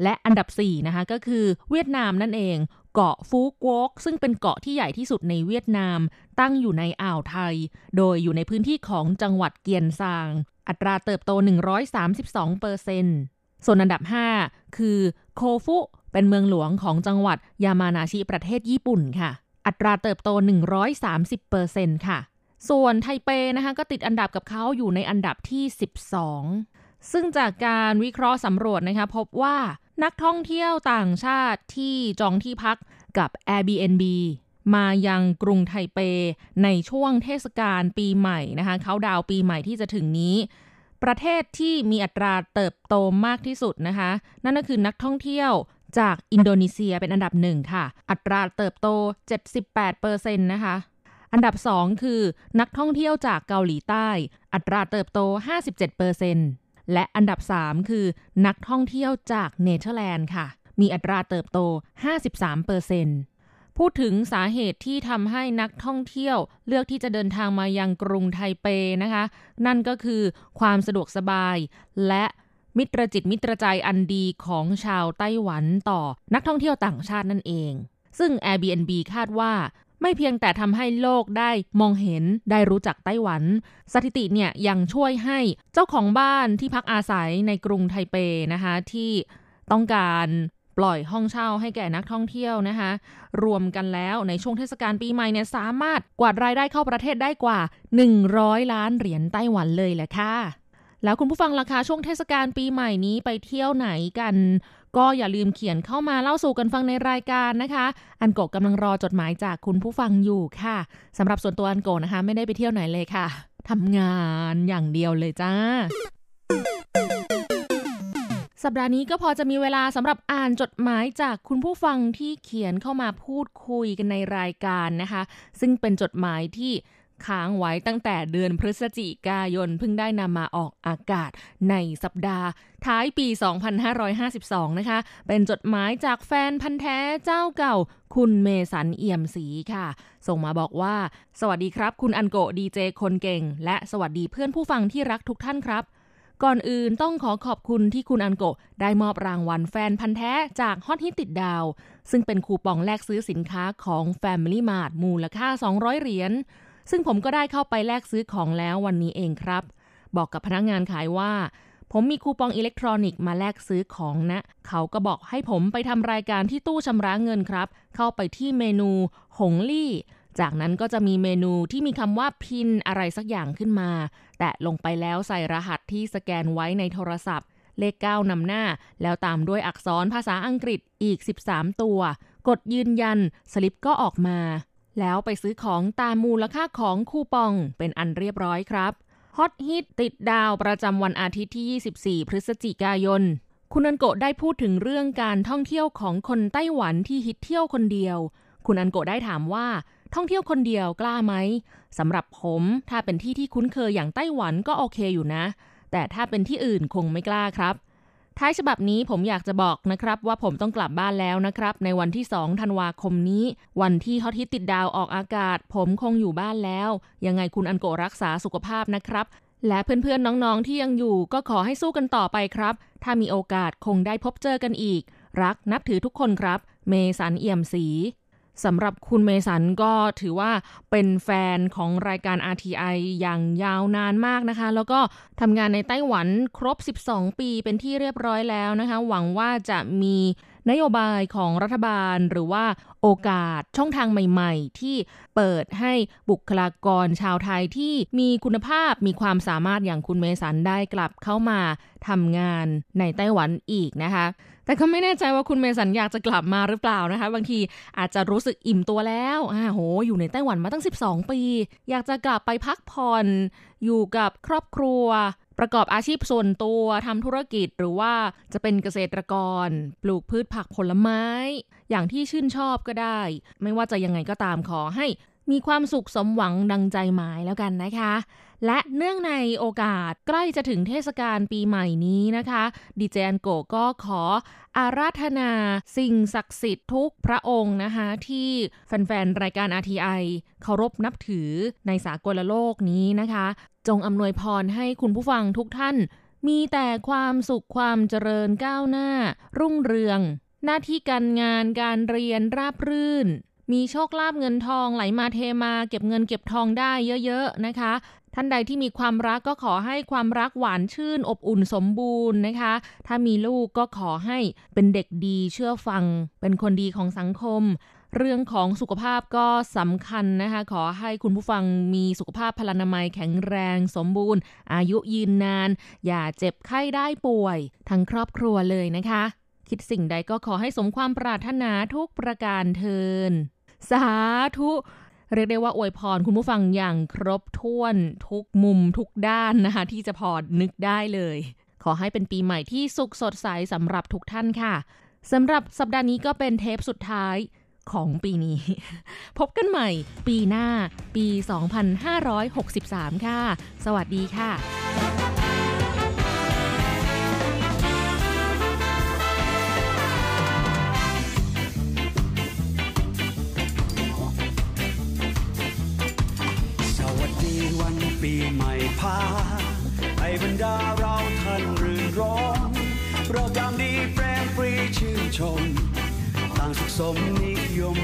และอันดับ 4 นะคะ ก็คือเวียดนามนั่นเอง เกาะฟูกวกซึ่งเป็นเกาะที่ใหญ่ที่สุดในเวียดนาม ตั้งอยู่ในอ่าวไทย โดยอยู่ในพื้นที่ของจังหวัดเกียนซาง อัตราเติบโต 132เปอร์เซนส่วนอันดับ 5 คือโคฟุ เป็นเมืองหลวงของจังหวัดยามานาชิประเทศญี่ปุ่นค่ะ อัตราเติบโต 130เปอร์เซนค่ะ ส่วนไทเปนะคะก็ติดอันดับกับเขาอยู่ในอันดับที่ 12 ซึ่งจากการวิเคราะห์สำรวจนะคะพบว่า นักท่องเที่ยวต่างชาติที่จองที่พักกับ Airbnb มายังกรุงไทเป ในช่วงเทศกาลปีใหม่นะคะเขาดาวปีใหม่ที่จะถึงนี้ ประเทศที่มีอัตราเติบโตมากที่สุดนะคะ นั่นก็คือนักท่องเที่ยวจากอินโดนีเซียเป็นอันดับหนึ่งค่ะ อัตราเติบโต 78%นะคะ อันดับ 2 คือนักท่องเที่ยวจากเกาหลีใต้ อัตราเติบโต 57% และอันดับ 3 คือนักท่องเที่ยวจากเนเธอร์แลนด์ค่ะ มีอัตราเติบโต 53%พูดถึงสาเหตุที่ทำให้นักท่องเที่ยวเลือกที่จะเดินทางมายังกรุงไทเปนะคะ นั่นก็คือความสะดวกสบาย และมิตรจิตมิตรใจอันดีของชาวไต้หวันต่อนักท่องเที่ยวต่างชาตินั่นเอง ซึ่ง Airbnb คาดว่า ไม่เพียงแต่ทำให้โลกได้มองเห็นได้รู้จักไต้หวัน สถิติเนี่ยยังช่วยให้เจ้าของบ้านที่พักอาศัยในกรุงไทเปนะคะที่ต้องการปล่อยห้องเช่าให้แก่นักท่องเที่ยวนะคะรวมกันแล้วในช่วงเทศกาลปีใหม่เนี่ยสามารถกวาดรายได้เข้าประเทศได้กว่า 100 ล้านเหรียญไต้หวันเลยแหละค่ะแล้วคุณผู้ฟังราคาช่วงเทศกาลปีใหม่นี้ไปเที่ยวไหนกัน ก็อย่าลืมเขียนเข้ามาเล่าสู่กันฟังในรายการนะคะ อันโกกำลังรอจดหมายจากคุณผู้ฟังอยู่ค่ะสำหรับส่วนตัวอันโกนะคะ ไม่ได้ไปเที่ยวไหนเลยค่ะทำงานอย่างเดียวเลยจ้าสัปดาห์นี้ก็พอจะมีเวลาสำหรับอ่านจดหมายจากคุณผู้ฟังที่เขียนเข้ามาพูดคุยกันในรายการนะคะ ซึ่งเป็นจดหมายที่ ค้างไว้ตั้งแต่เดือนพฤศจิกายน เพิ่งได้นำมาออกอากาศในสัปดาห์ ท้ายปี 2552 นะคะ เป็นจดหมายจากแฟนพันธ์แท้เจ้าเก่า คุณเมสันเอี่ยมศรีค่ะ ส่งมาบอกว่า สวัสดีครับ คุณอันโกดีเจคนเก่ง และสวัสดีเพื่อนผู้ฟังที่รักทุกท่านครับก่อนอื่นต้องขอขอบคุณที่คุณอันโกได้มอบรางวัลแฟนพันธ์แท้จากฮอตฮิตติดดาว ซึ่งเป็นคูปองแลกซื้อสินค้าของ Family Mart มูลค่า 200 เหรียญ ซึ่งผมก็ได้เข้าไปแลกซื้อของแล้ววันนี้เองครับ บอกกับพนักงานขายว่า ผมมีคูปองอิเล็กทรอนิกส์มาแลกซื้อของนะ เขาก็บอกให้ผมไปทำรายการที่ตู้ชำระเงินครับ เข้าไปที่เมนูหงลี่ จากนั้นก็จะมีเมนูที่มีคำว่าพินอะไรสักอย่างขึ้นมา แตะลงไปแล้วใส่รหัสที่สแกนไว้ในโทรศัพท์ เลข 9นำหน้า แล้วตามด้วยอักษรภาษาอังกฤษอีก 13 ตัว กดยืนยัน สลิปก็ออกมา แล้วไปซื้อของตามมูลค่าของคูปองเป็นอันเรียบร้อยครับฮอตฮิตติดดาวประจำวันอาทิตย์ที่ 24 พฤศจิกายน คุณอันโกะได้พูดถึงเรื่องการท่องเที่ยวของคนไต้หวันที่ฮิตเที่ยวคนเดียว คุณอันโกะได้ถามว่า ท่องเที่ยวคนเดียวกล้าไหมสำหรับผมถ้าเป็นที่ที่คุ้นเคยอย่างไต้หวันก็โอเคอยู่นะ แต่ถ้าเป็นที่อื่นคงไม่กล้าครับ ท้ายฉบับนี้ผมอยากจะบอกนะครับว่าผมต้องกลับบ้านแล้วนะครับ ในวันที่ 2 ธันวาคมนี้ วันที่ฮอตฮิตติดดาวออกอากาศ ผมคงอยู่บ้านแล้ว ยังไงคุณอันโกรักษาสุขภาพนะครับ และเพื่อนๆน้องๆที่ยังอยู่ก็ขอให้สู้กันต่อไปครับ ถ้ามีโอกาสคงได้พบเจอกันอีก รักนับถือทุกคนครับ เมสันเอี่ยมศรี สำหรับคุณเมสันก็ถือว่าเป็นแฟนของรายการ RTI อย่างยาวนานมากนะคะ แล้วก็ทำงานในไต้หวันครบ 12 ปีเป็นที่เรียบร้อยแล้วนะคะ หวังว่าจะมีนโยบายของรัฐบาลหรือว่าโอกาสช่องทางใหม่ ๆ ที่เปิดให้บุคลากรชาวไทยที่มีคุณภาพมีความสามารถอย่างคุณเมสันได้กลับเข้ามาทำงานในไต้หวันอีกนะคะ แต่ก็ไม่แน่ใจว่าคุณเมสันอยากจะกลับมาหรือเปล่านะคะ บางทีอาจจะรู้สึกอิ่มตัวแล้วอ่าโห อยู่ในไต้หวันมาตั้ง 12 ปี อยากจะกลับไปพักผ่อนอยู่กับครอบครัว ประกอบอาชีพส่วนตัวทำธุรกิจหรือว่าจะเป็นเกษตรกร ปลูกพืชผักผลไม้ อย่างที่ชื่นชอบก็ได้ ไม่ว่าจะยังไงก็ตามขอให้มีความสุขสมหวังดังใจหมายแล้วกันนะคะ และเนื่องในโอกาสใกล้จะถึงเทศกาลปีใหม่นี้นะคะดีเจอันโกก็ขออาราธนาสิ่งศักดิ์สิทธิ์ทุกพระองค์นะคะที่แฟนๆ รายการ RTI เคารพนับถือในสากลโลกนี้นะคะ จงอำนวยพรให้คุณผู้ฟังทุกท่าน มีแต่ความสุขความเจริญก้าวหน้า รุ่งเรือง หน้าที่การงานการเรียนราบรื่นมีโชคลาภเงินทองไหลมาเทมา เก็บเงินเก็บทองได้เยอะ ๆ นะคะ ท่านใดที่มีความรักก็ขอให้ความรักหวานชื่น อบอุ่นสมบูรณ์นะคะ ถ้ามีลูกก็ขอให้เป็นเด็กดีเชื่อฟัง เป็นคนดีของสังคมเรื่องของสุขภาพก็สำคัญนะคะ ขอให้คุณผู้ฟังมีสุขภาพพลานามัยแข็งแรงสมบูรณ์ อายุยืนนาน อย่าเจ็บไข้ได้ป่วย ทั้งครอบครัวเลยนะคะ คิดสิ่งใดก็ขอให้สมความปรารถนาทุกประการเทิน สาธุ เรียกได้ว่าอวยพรคุณผู้ฟังอย่างครบถ้วนทุกมุมทุกด้านนะคะ ที่จะพอนึกได้เลย ขอให้เป็นปีใหม่ที่สุขสดใสสำหรับทุกท่านค่ะสำหรับสัปดาห์นี้ก็เป็นเทปสุดท้ายของปีนี้ พบกันใหม่ปีหน้าปี 2563 ค่ะ สวัสดีค่ะ ปีใหม่พาให้บรรดาเราท่านรื่นร้องเราดามดีแปรปรีชื่นชม ต่างสุขสมนิยม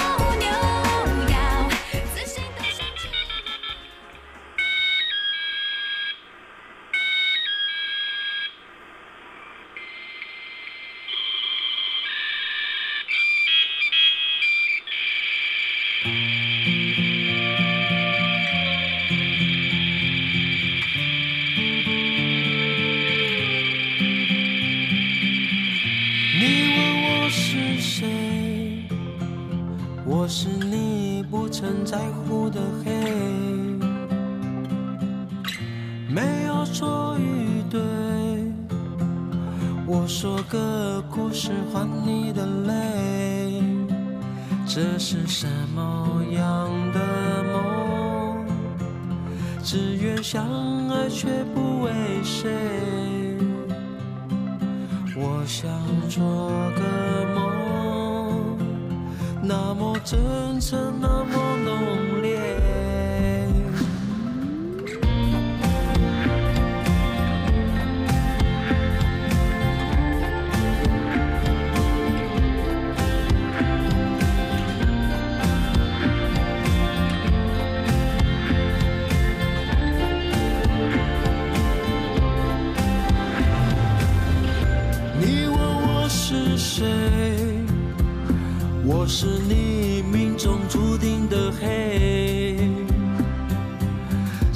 是你命中注定的黑，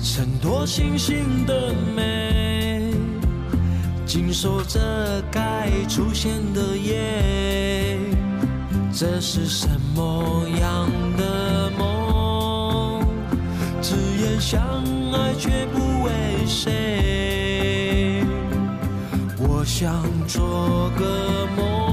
衬托星星的美，紧守着该出现的夜。这是什么样的梦？只言相爱却不为谁。我想做个梦，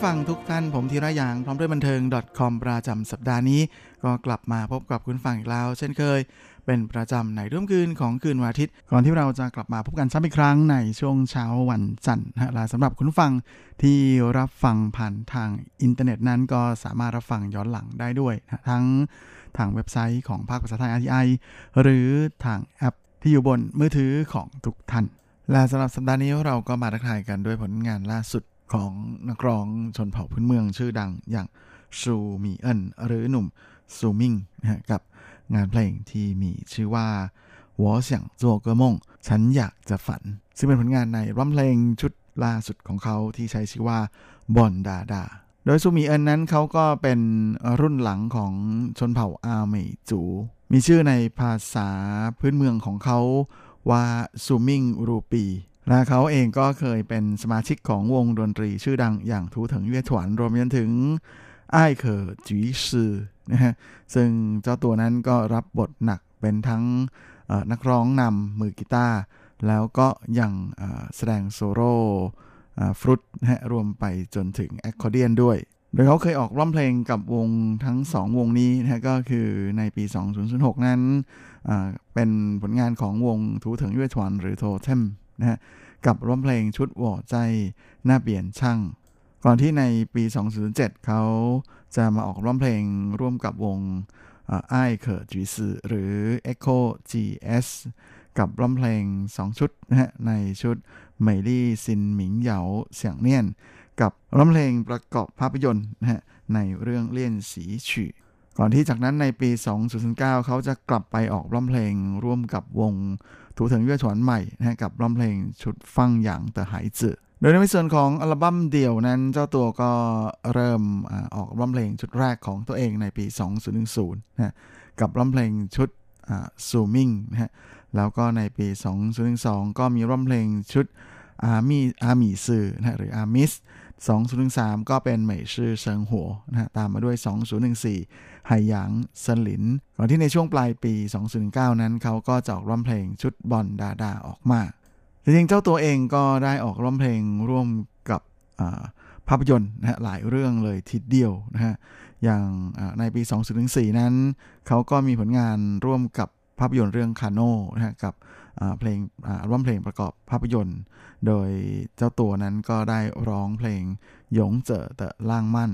ผู้ฟังทุกท่านผมธีระยางพร้อมด้วยบันเทิง .com ประจำสัปดาห์นี้ ก็กลับมาพบกับคุณฟังอีกแล้ว เช่นเคย เป็นประจำในรุ่มคืนของคืนวันอาทิตย์ ก่อนที่เราจะกลับมาพบกันซ้ำอีกครั้งในช่วงเช้าวันจันทร์นะและสำหรับคุณฟังที่รับฟังผ่านทางอินเทอร์เน็ตนั้นก็สามารถรับฟังย้อนหลังได้ด้วยนะทั้งทางเว็บไซต์ของภาคภาษาไทย RTI หรือทางแอปที่อยู่บนมือถือของทุกท่านและสำหรับสัปดาห์นี้เราก็มาทักทายกันด้วยผลงานล่าสุด ของนักร้องชนเผ่าพื้นเมืองชื่อดังอย่างซูมีเอินหรือหนุ่มซูมิงกับงานเพลงที่มีชื่อว่า我想做个梦 ฉันอยากจะฝัน ซึ่งเป็นผลงานในอัลบั้มเพลงชุดล่าสุดของเขาที่ใช้ชื่อว่า Bondada โดยซูมีเอินนั้นเขาก็เป็นรุ่นหลังของชนเผ่า阿美族 มีชื่อในภาษาพื้นเมืองของเขาว่าซูมิงรูปีและเขาเองก็เคยเป็นสมาชิกของวงดนตรีชื่อดังอย่าง图腾乐团 รวมจนถึง艾可菊斯 นะฮะซึ่งเจ้าตัวนั้นก็รับบทหนักเป็นทั้งนักร้องนำมือกีตาร์แล้วก็ยังแสดงโซโล่ฟลุตนะฮะรวมไปจนถึงแอคคอร์เดียนด้วย โดยเขาเคยออกร้องเพลงกับวงทั้ง 2 วงนี้นะฮะก็คือในปี 2006 นั้นเป็นผลงานของวงทูเถิงเย่ถวนหรือโทเทม นะฮะกับร้องเพลงชุดหว่อใจหน้าเปลี่ยนช่าง ก่อนที่ในปี 2007 เขาจะมาออกร้องเพลงร่วมกับวงไอ้เคอจีซือหรือ Echo GS กับร้องเพลง 2 ชุดนะฮะในชุดเมลี่ซินหมิงเหยาเสียงเนียน กับร้องเพลงประกอบภาพยนตร์นะฮะในเรื่องเลี่ยนสีฉื่ก่อนที่จากนั้นในปี 2009 เขาจะกลับไปออกร้องเพลงร่วมกับวง ถูเถิงเย่ฉวนใหม่นะกับร้องเพลงชุดฟังอย่างเตอหายจือโดยในส่วนของอัลบั้มเดี่ยวนั้นเจ้าตัวก็เริ่มออกร้องเพลงชุดแรกของตัวเองในปี 2010นะกับร้องเพลงชุดซูมิงนะฮะแล้วก็ในปี 2012 ก็มีอัลบั้มเพลงชุด阿米 阿米斯 นะหรือ Amis 2013 ก็เป็น美式生活 นะตามมาด้วย 2014海洋森林 ก่อนที่ในช่วงปลายปี 2019 นั้นเขาก็จะออกอัลบั้มเพลงชุด Bondada ออกมาจริงๆเจ้าตัวเองก็ได้ออกอัลบั้มเพลงร่วมกับภาพยนตร์นะฮะหลายเรื่องเลยทีเดียวนะฮะอย่างในปี 2004 นั้น เขาก็มีผลงานร่วมกับภาพยนตร์เรื่องคาโน่นะฮะกับ เพลงร่วมเพลงประกอบภาพยนตร์ โดยเจ้าตัวนั้นก็ได้ร้องเพลงหยงเจอแต่ล่างมั่น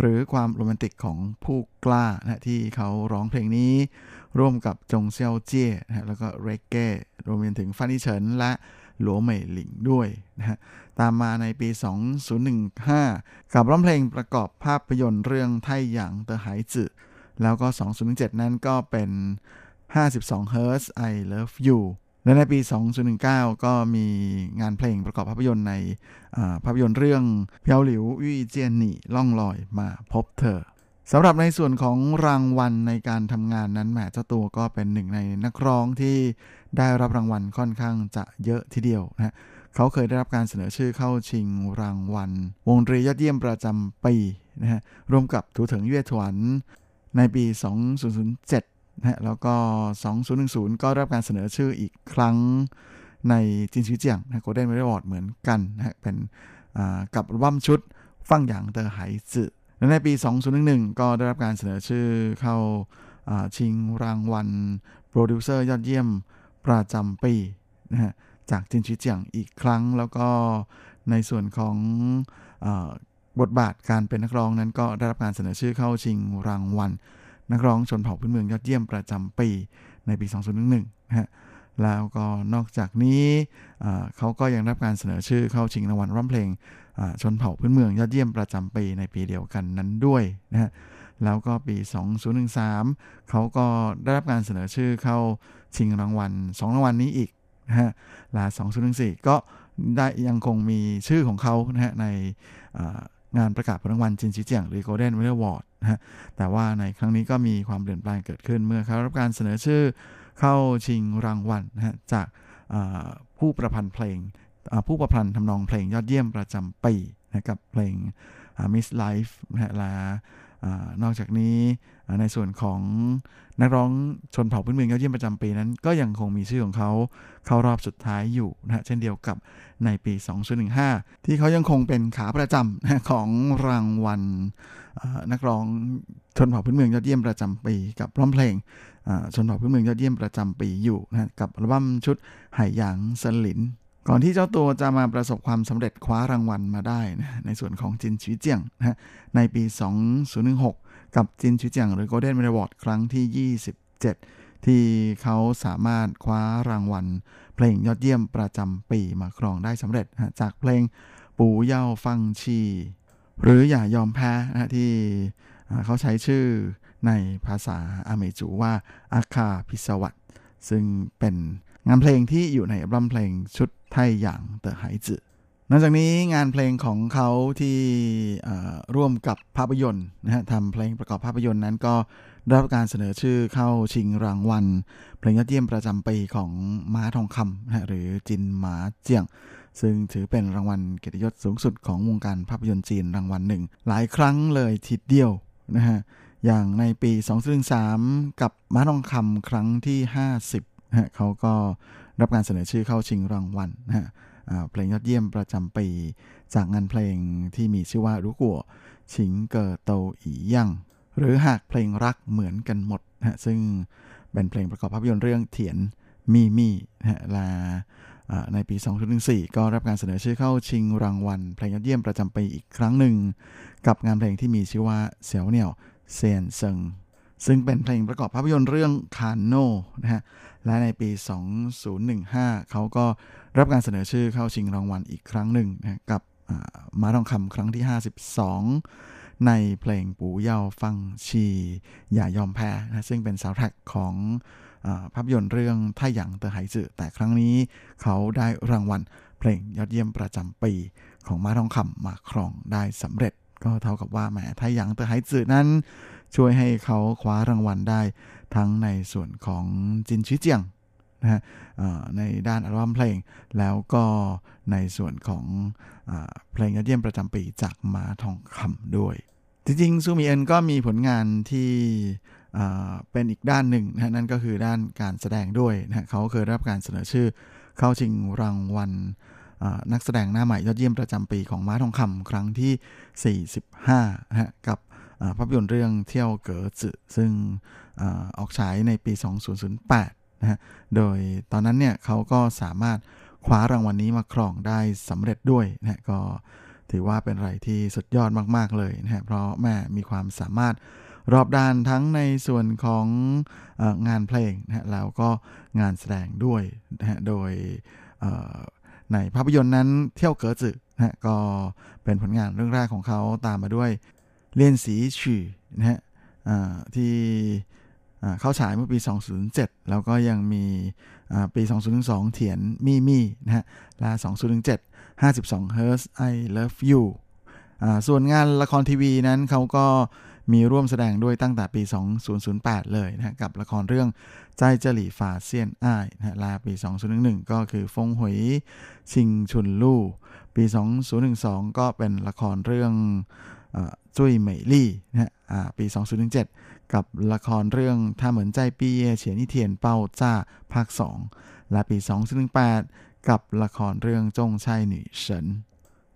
หรือความโรแมนติกของผู้กล้านะที่เขาร้องเพลงนี้ ร่วมกับจงเซียวเจี้ยนะแล้วก็เรกเก้รวมไปถึงฟานิเฉินและหลัวเหมยหลิงด้วยนะฮะตามมาในปี 2015 กับร้องเพลงประกอบภาพยนตร์เรื่องไทหยางเตอหายจือแล้วก็ 2017นั้นก็เป็น 52 Hz I Love You และในปี 2019 ก็มีงานเพลงประกอบภาพยนตร์ในภาพยนตร์เรื่องเพียวหลิววี่เจียนหนี่ล่องลอยมาพบเธอสำหรับในส่วนของรางวัลในการทำงานนั้นแหมเจ้าตัวก็เป็นหนึ่งในนักร้องที่ได้รับรางวัลค่อนข้างจะเยอะทีเดียวนะเขาเคยได้รับการเสนอชื่อเข้าชิงรางวัล วงดนตรียอดเยี่ยมประจำปีนะฮะร่วมกับ图腾乐团 ในปี 2007 นะแล้วก็ 2010 ก็รับการเสนอชื่ออีกครั้งใน金曲奖 นะ Golden Melody Awards เหมือนกันนะเป็นกับวัมชุดฟังหยางเตอไหจือและในปี 2011 ก็ได้รับการเสนอชื่อเข้าชิงรางวัลโปรดิวเซอร์ยอดเยี่ยมประจำปีนะฮะจาก金曲奖 อีกครั้งแล้วก็ในส่วนของอบทบาทการเป็นนักร้องนั้นก็ได้รับการเสนอชื่อเข้าชิงรางวัล นักร้องชนเผ่าพื้นเมืองยอดเยี่ยมประจำปีในปี 2011นะฮะแล้วก็นอกจากนี้เขาก็ยังรับการเสนอชื่อเข้าชิงรางวัลอัลบั้มเพลงชนเผ่าพื้นเมืองยอดเยี่ยมประจำปีในปีเดียวกันนั้นด้วยนะฮะแล้วก็ปี 2013 เขาก็ได้รับการเสนอชื่อเข้าชิงรางวัล2รางวัลนี้อีกนะฮะและ2014 ก็ได้ยังคงมีชื่อของเขานะฮะใน งานประกาศผลรางวัลจินชิเจียงหรือ Golden w i l l Award นะฮะแต่ว่าในครั้งนี้ก็มีความเปลี่ยนแปลงเกิดขึ้นเมื่อเขารับการเสนอชื่อเข้าชิงรางวัลนะฮะจากผู้ประพันธ์เพลงผู้ประพันธ์ทำนองเพลงยอดเยี่ยมประจำปีนะกับเพลง Miss Life นะฮะและ นอกจากนี้ในส่วนของนักร้องชนเผ่าพื้นเมืองยอดเยี่ยมประจำปีนั้น ก็ยังคงมีชื่อของเขาเข้ารอบสุดท้ายอยู่นะเช่นเดียวกับในปี 2015 ที่เขายังคงเป็นขาประจำของรางวัลนักร้องชนเผ่าพื้นเมืองยอดเยี่ยมประจำปี กับร้องเพลงชนเผ่าพื้นเมืองยอดเยี่ยมประจำปีอยู่นะกับอัลบั้มชุดไหหยางสลิน ก่อนที่เจ้าตัวจะมาประสบความสำเร็จคว้ารางวัลมาได้นะในส่วนของจินชีเจียงนะในปี 2016 กับจินชีเจียงหรือ Golden m e d a w a r d ครั้งที่ 27 ที่เขาสามารถคว้ารางวัล เพลงยอดเยี่ยมประจำปีมาครองได้สำเร็จนะจากเพลงปูเย่าฟังชี หรืออย่ายอมแพ้นะที่เขาใช้ชื่อในภาษาอาเมจูว่าอาคาพิศวัตซึ่งเป็นงานเพลงที่อยู่ในอัลบั้มเพลงชุด ไทยอย่างเตอไฮจืนอกจากนี้งานเพลงของเขาที่ร่วมกับภาพยนตร์นะฮะทำเพลงประกอบภาพยนตร์นั้นก็ได้รับการเสนอชื่อเข้าชิงรางวัล เพลงยอดเยี่ยมประจำปีของม้าทองคำนะหรือจินหมาเจียง ซึ่งถือเป็นรางวัลเกียรติยศสูงสุดของวงการภาพยนตร์จีนรางวัลหนึ่ง หลายครั้งเลยทีเดียวนะฮะอย่างในปี 2003 กับม้าทองคำครั้งที่ 50นะเขาก็ รับการเสนอชื่อเข้าชิงรางวัลนะฮะเพลงยอดเยี่ยมประจำปี จากงานเพลงที่มีชื่อว่ารู้กัวชิงเกอโตอียั่งหรือหากเพลงรักเหมือนกันหมดนะซึ่งเป็นเพลงประกอบภาพยนตร์เรื่องเถียนมีมีนะและในปี 2014 ก็รับการเสนอชื่อเข้าชิงรางวัล เพลงยอดเยี่ยมประจำปีอีกครั้งหนึ่ง กับงานเพลงที่มีชื่อว่า小鳥先生 ซึ่งเป็นเพลงประกอบภาพยนตร์เรื่อง KANO นะฮะ และในปี 2015 เขาก็รับการเสนอชื่อเข้าชิงรางวัลอีกครั้งหนึ่งนะกับม้าทองคำครั้งที่ 52 ในเพลง不要放棄 อย่ายอมแพ้นะซึ่งเป็นซาวด์แทร็กของอภาพยนตร์เรื่องท่าหยางเตอไหจือแต่ครั้งนี้เขาได้รางวัลเพลงยอดเยี่ยมประจำปีของมาทองคำมาครองได้สำเร็จ ก็เท่ากับว่าแหมไทหยางเตอไฮจือนั้น ช่วยให้เขาคว้ารางวัลได้ทั้งในส่วนของจินชิเจียงนะฮะในด้านอัลบั้มเพลง แล้วก็ในส่วนของอเพลงยอดเยี่ยมประจำปีจากมาทองคำด้วย จริงๆซูมีเอ็นก็มีผลงานที่เป็นอีกด้านหนึ่งนะนั่นก็คือด้านการแสดงด้วยนะเขาเคยรับการเสนอชื่อเข้าชิงรางวัลนักแสดงหน้าใหม่ยอดเยี่ยมประจำปีของม้าทองคำครั้งที่ 45นะกับ ภาพยนตร์เรื่องเที่ยวเก๋อจืซึ่งออกฉายในปี 2008 นะฮะ โดยตอนนั้นเนี่ยเขาก็สามารถคว้ารางวัลนนี้มาครองได้สำเร็จด้วยนะก็ถือว่าเป็นอะไรที่สุดยอดมากๆเลยนะฮะ เพราะแม่มีความสามารถรอบด้านทั้งในส่วนของงานเพลงนะแล้วก็งานแสดงด้วยนะโดยในภาพยนตร์นั้นเที่ยวเก๋อจืนะก็เป็นผลงานเรื่องแรกของเขาตามมาด้วย เลียนสีฉี่นะฮะที่เข้าฉายเมื่อปี 2007 แล้วก็ยังมีปี 2002เถียนมี่มี่นะฮะและ2007 52 h e r z I Love You ส่วนงานละครทีวีนั้นเขาก็มีร่วมแสดงด้วยตั้งแต่ปี 2008 เลยนะกับละครเรื่องใจเจหลี่ฝาเซียนอ้ายนะลาปี 2011 ก็คือฟงหวยชิงชุนลู่ ปี 2012 ก็เป็นละครเรื่อง จุ้ยเหมยลี่นะฮะปี 2017 กับละครเรื่องถ้าเหมือนใจปีเอเฉียนนิเทียนเป้าจ้าภาค 2 และปี 2018 กับละครเรื่องจงชัยหนีเฉิน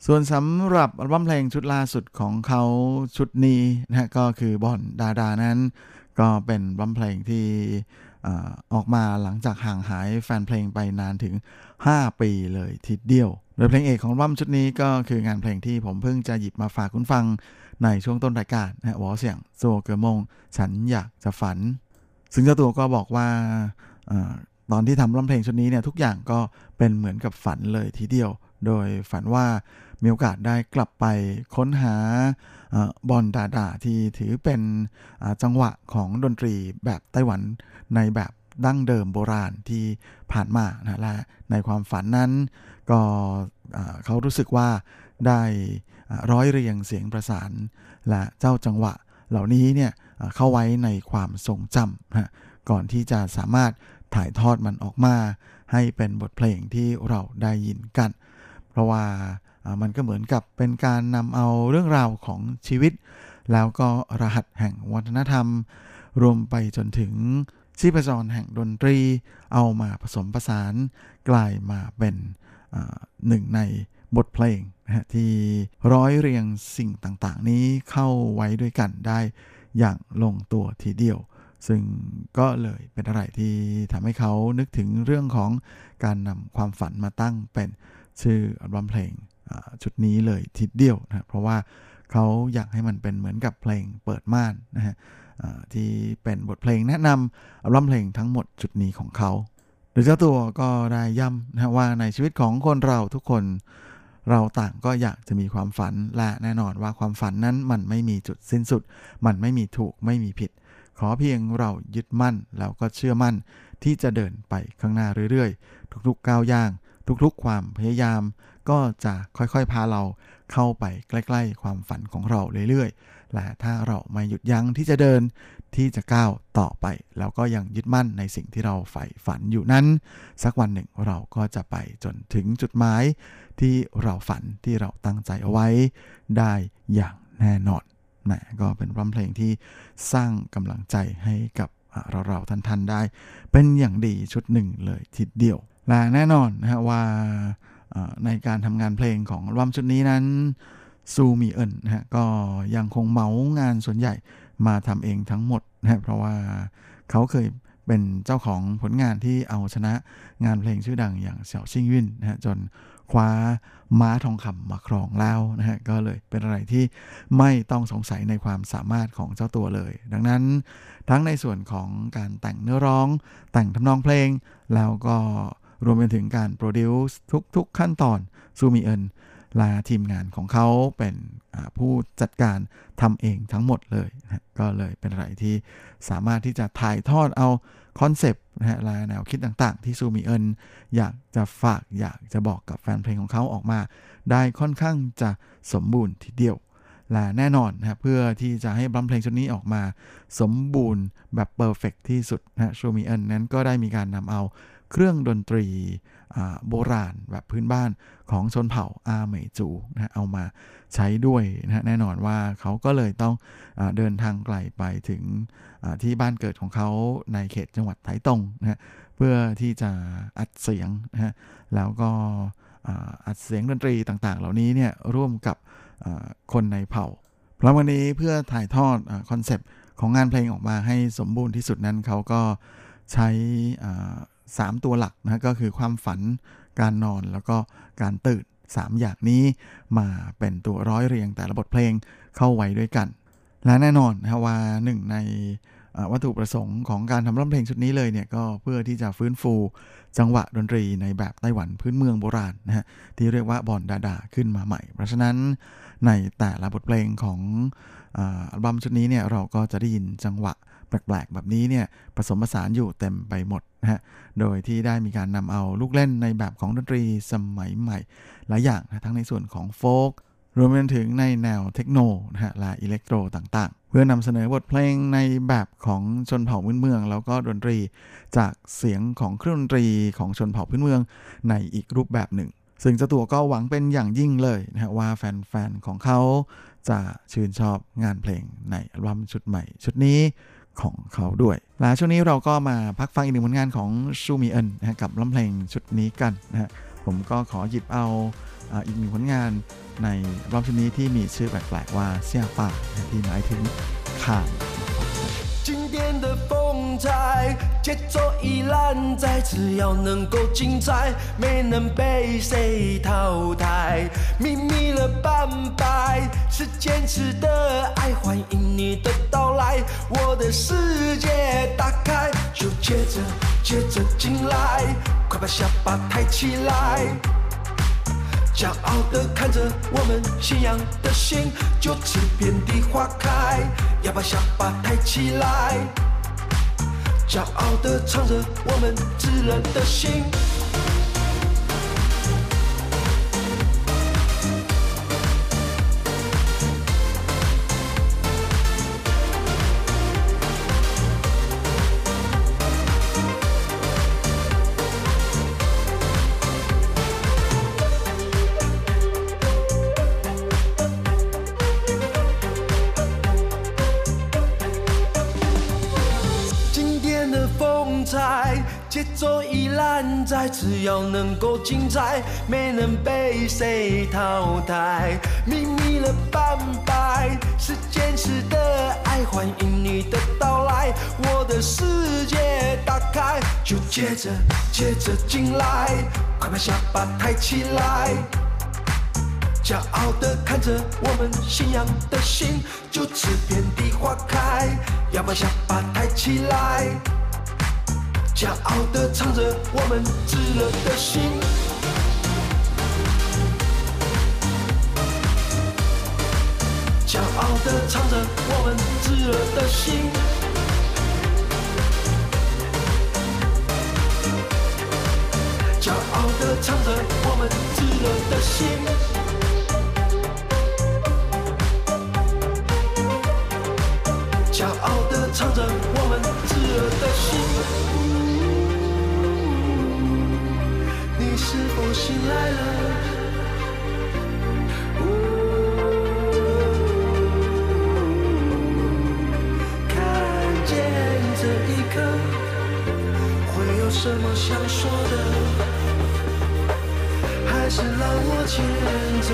ส่วนสำหรับอัลบั้มเพลงชุดล่าสุดของเขาชุดนี้นะก็คือบอนดาดานั้น ก็เป็นอัลบั้มเพลงที่ ออกมาหลังจากห่างหายแฟนเพลงไปนานถึง 5 ปีเลยทีเดียว โดยเพลงเอกของอัมชุดนี้ก็คืองานเพลงที่ผมเพิ่งจะหยิบมาฝากคุณฟังในช่วงต้นรายการนะวอเสียงโซเกอร์มง ฉันอยากจะฝัน ซึ่งเจ้าตัวก็บอกว่าตอนที่ทำร้องเพลงชุดนี้เนี่ยทุกอย่างก็เป็นเหมือนกับฝันเลยทีเดียว โดยฝันว่ามีโอกาสได้กลับไปค้นหา บอลดาดาที่ถือเป็นจังหวะของดนตรีแบบไต้หวันในแบบดั้งเดิมโบราณที่ผ่านมานะและในความฝันนั้นก็เขารู้สึกว่าได้ร้อยเรียงเสียงประสาน และเจ้าจังหวะเหล่านี้เนี่ยเข้าไว้ในความทรงจำนะก่อนที่จะสามารถถ่ายทอดมันออกมา ให้เป็นบทเพลงที่เราได้ยินกัน เพราะว่า มันก็เหมือนกับเป็นการนำเอาเรื่องราวของชีวิต แล้วก็รหัสแห่งวัฒนธรรม รวมไปจนถึงชีพจรแห่งดนตรี เอามาผสมผสานกลายมาเป็นหนึ่งในบทเพลงนะที่ร้อยเรียงสิ่งต่างๆ นี้เข้าไว้ด้วยกันได้อย่างลงตัวทีเดียว ซึ่งก็เลยเป็นอะไรที่ทำให้เขานึกถึงเรื่องของการนำความฝันมาตั้งเป็นชื่ออัลบั้มเพลง ชุดนี้เลยทีเดียวนะเพราะว่าเขาอยากให้มันเป็นเหมือนกับเพลงเปิดม่านนะฮะที่เป็นบทเพลงแนะนำอัลบั้มเพลงทั้งหมดจุดนี้ของเขาโดยเจ้าตัวก็ได้ย้ำนะว่าในชีวิตของคนเราทุกคนเราต่างก็อยากจะมีความฝันและแน่นอนว่าความฝันนั้นมันไม่มีจุดสิ้นสุด มันไม่มีถูกไม่มีผิด ขอเพียงเรายึดมั่นแล้วก็เชื่อมั่นที่จะเดินไปข้างหน้าเรื่อยๆ ทุกๆก้าวย่าง ทุกๆ ความพยายามก็จะค่อยๆ พาเราเข้าไปใกล้ๆ ความฝันของเราเรื่อยๆ และถ้าเราไม่หยุดยั้งที่จะเดินที่จะก้าวต่อไป แล้วก็ยังยึดมั่นในสิ่งที่เราใฝ่ฝันอยู่นั้น สักวันหนึ่งเราก็จะไปจนถึงจุดหมายที่เราฝันที่เราตั้งใจเอาไว้ได้อย่างแน่นอนแหมก็เป็นร้องเพลงที่สร้างกำลังใจให้กับเราเราท่านๆได้ เป็นอย่างดีชุดหนึ่งเลยทีเดียว และแน่นอนนะฮะว่าในการทำงานเพลงของอัมชุดนี้นั้นซูมีเอินนะฮะก็ยังคงเมางานส่วนใหญ่มาทำเองทั้งหมดนะเพราะว่าเขาเคยเป็นเจ้าของผลงานที่เอาชนะงานเพลงชื่อดังอย่างเสี่ยวชิงวินนะฮะจนคว้าม้าทองคำมาครองแล้วนะฮะก็เลยเป็นอะไรที่ไม่ต้องสงสัยในความสามารถของเจ้าตัวเลย ดังนั้นทั้งในส่วนของการแต่งเนื้อร้อง แต่งทำนองเพลง แล้วก็ รวมไปถึงการโปรดิวซ์ทุกๆขั้นตอนซูมีเอินและทีมงานของเขาเป็นผู้จัดการทำเองทั้งหมดเลยนะก็เลยเป็นอะไรที่สามารถที่จะถ่ายทอดเอา concept นะฮะและแนวคิดต่างๆ ที่ซูมิเอินอยากจะฝากอยากจะบอกกับแฟนเพลงของเขาออกมา ได้ค่อนข้างจะสมบูรณ์ทีเดียวและแน่นอนนะเพื่อที่จะให้อัลบั้มเพลงชุดนี้ออกมา สมบูรณ์แบบ perfect ที่สุดนะซูมิเอินนั้นก็ได้มีการนำเอา เครื่องดนตรีโบราณแบบพื้นบ้านของชนเผ่าอาเมจูนะเอามาใช้ด้วยนะแน่นอนว่าเขาก็เลยต้องอเดินทางไกลไปถึงที่บ้านเกิดของเขาในเขตจังหวัดไถตงนะเพื่อที่จะอัดเสียงนะฮะแล้วก็อัดเสียงดนตรีต่างๆ เหล่านี้เนี่ยร่วมกับคนในเผ่าเพราะวันนี้เพื่อถ่ายทอด conceptของงานเพลงออกมาให้สมบูรณ์ที่สุดนั้นเขาก็ใช้ 3 ตัวหลักนะก็คือความฝันการนอนแล้วก็การตื่น 3 อย่างนี้มาเป็นตัวร้อยเรียงแต่ละบทเพลงเข้าไว้ด้วยกัน และแน่นอนนะว่าหนึ่งในวัตถุประสงค์ของการทำร้องเพลงชุดนี้เลยเนี่ยก็เพื่อที่จะฟื้นฟูจังหวะดนตรีในแบบไต้หวันพื้นเมืองโบราณนะฮะที่เรียกว่าบอนดาดาขึ้นมาใหม่ เพราะฉะนั้นในแต่ละบทเพลงของอัลบั้มชุดนี้เนี่ยเราก็จะได้ยินจังหวะ แปลกๆ แบบนี้เนี่ยผสมผสานอยู่เต็มไปหมดนะฮะ โดยที่ได้มีการนำเอาลูกเล่นในแบบของดนตรีสมัยใหม่ หลายอย่างนะทั้งในส่วนของโฟกรวมไปถึงในแนวเทคโนนะฮะและอิเล็กโทรต่างๆ เพื่อนำเสนอบทเพลงในแบบของชนเผ่าพื้นเมือง แล้วก็ดนตรีจากเสียงของเครื่องดนตรีของชนเผ่าพื้นเมืองในอีกรูปแบบหนึ่ง ซึ่งเจ้าตัวก็หวังเป็นอย่างยิ่งเลยนะฮะว่าแฟนๆของเขาจะชื่นชอบงานเพลงในอัลบั้มชุดใหม่ ชุดนี้ ของเขาด้วย และช่วงนี้เราก็มาพักฟังอีกหนึ่งผลงานของซูมีเอินนะกับลำเพลงชุดนี้กันนะฮะผมก็ขอหยิบเอาอีกหนึ่งผลงานในรอบชุดนี้ที่มีชื่อแปลกๆว่าเสี่ยป่าที่หมายถึงข่าน 经典的风采，节奏依然在，只要能够精彩，没能被谁淘汰。秘密了半白，是坚持的爱，欢迎你的到来，我的世界打开，就接着接着进来，快把下巴抬起来。骄傲的看着我们信仰的心，就此遍地花开。要把下巴抬起来，骄傲的唱着我们炙热的心。只要能够精彩，没能被谁淘汰。迷迷了半白，是坚持的爱，欢迎你的到来，我的世界打开，就接着接着进来，快把下巴抬起来。骄傲的看着我们信仰的心，就此遍地花开。要把下巴抬起来，骄傲地唱着我们炙热的心。骄傲地唱着我们炙热的心。骄傲地唱着我们炙热的心。看见这一刻，会有什么想说的？还是让我牵着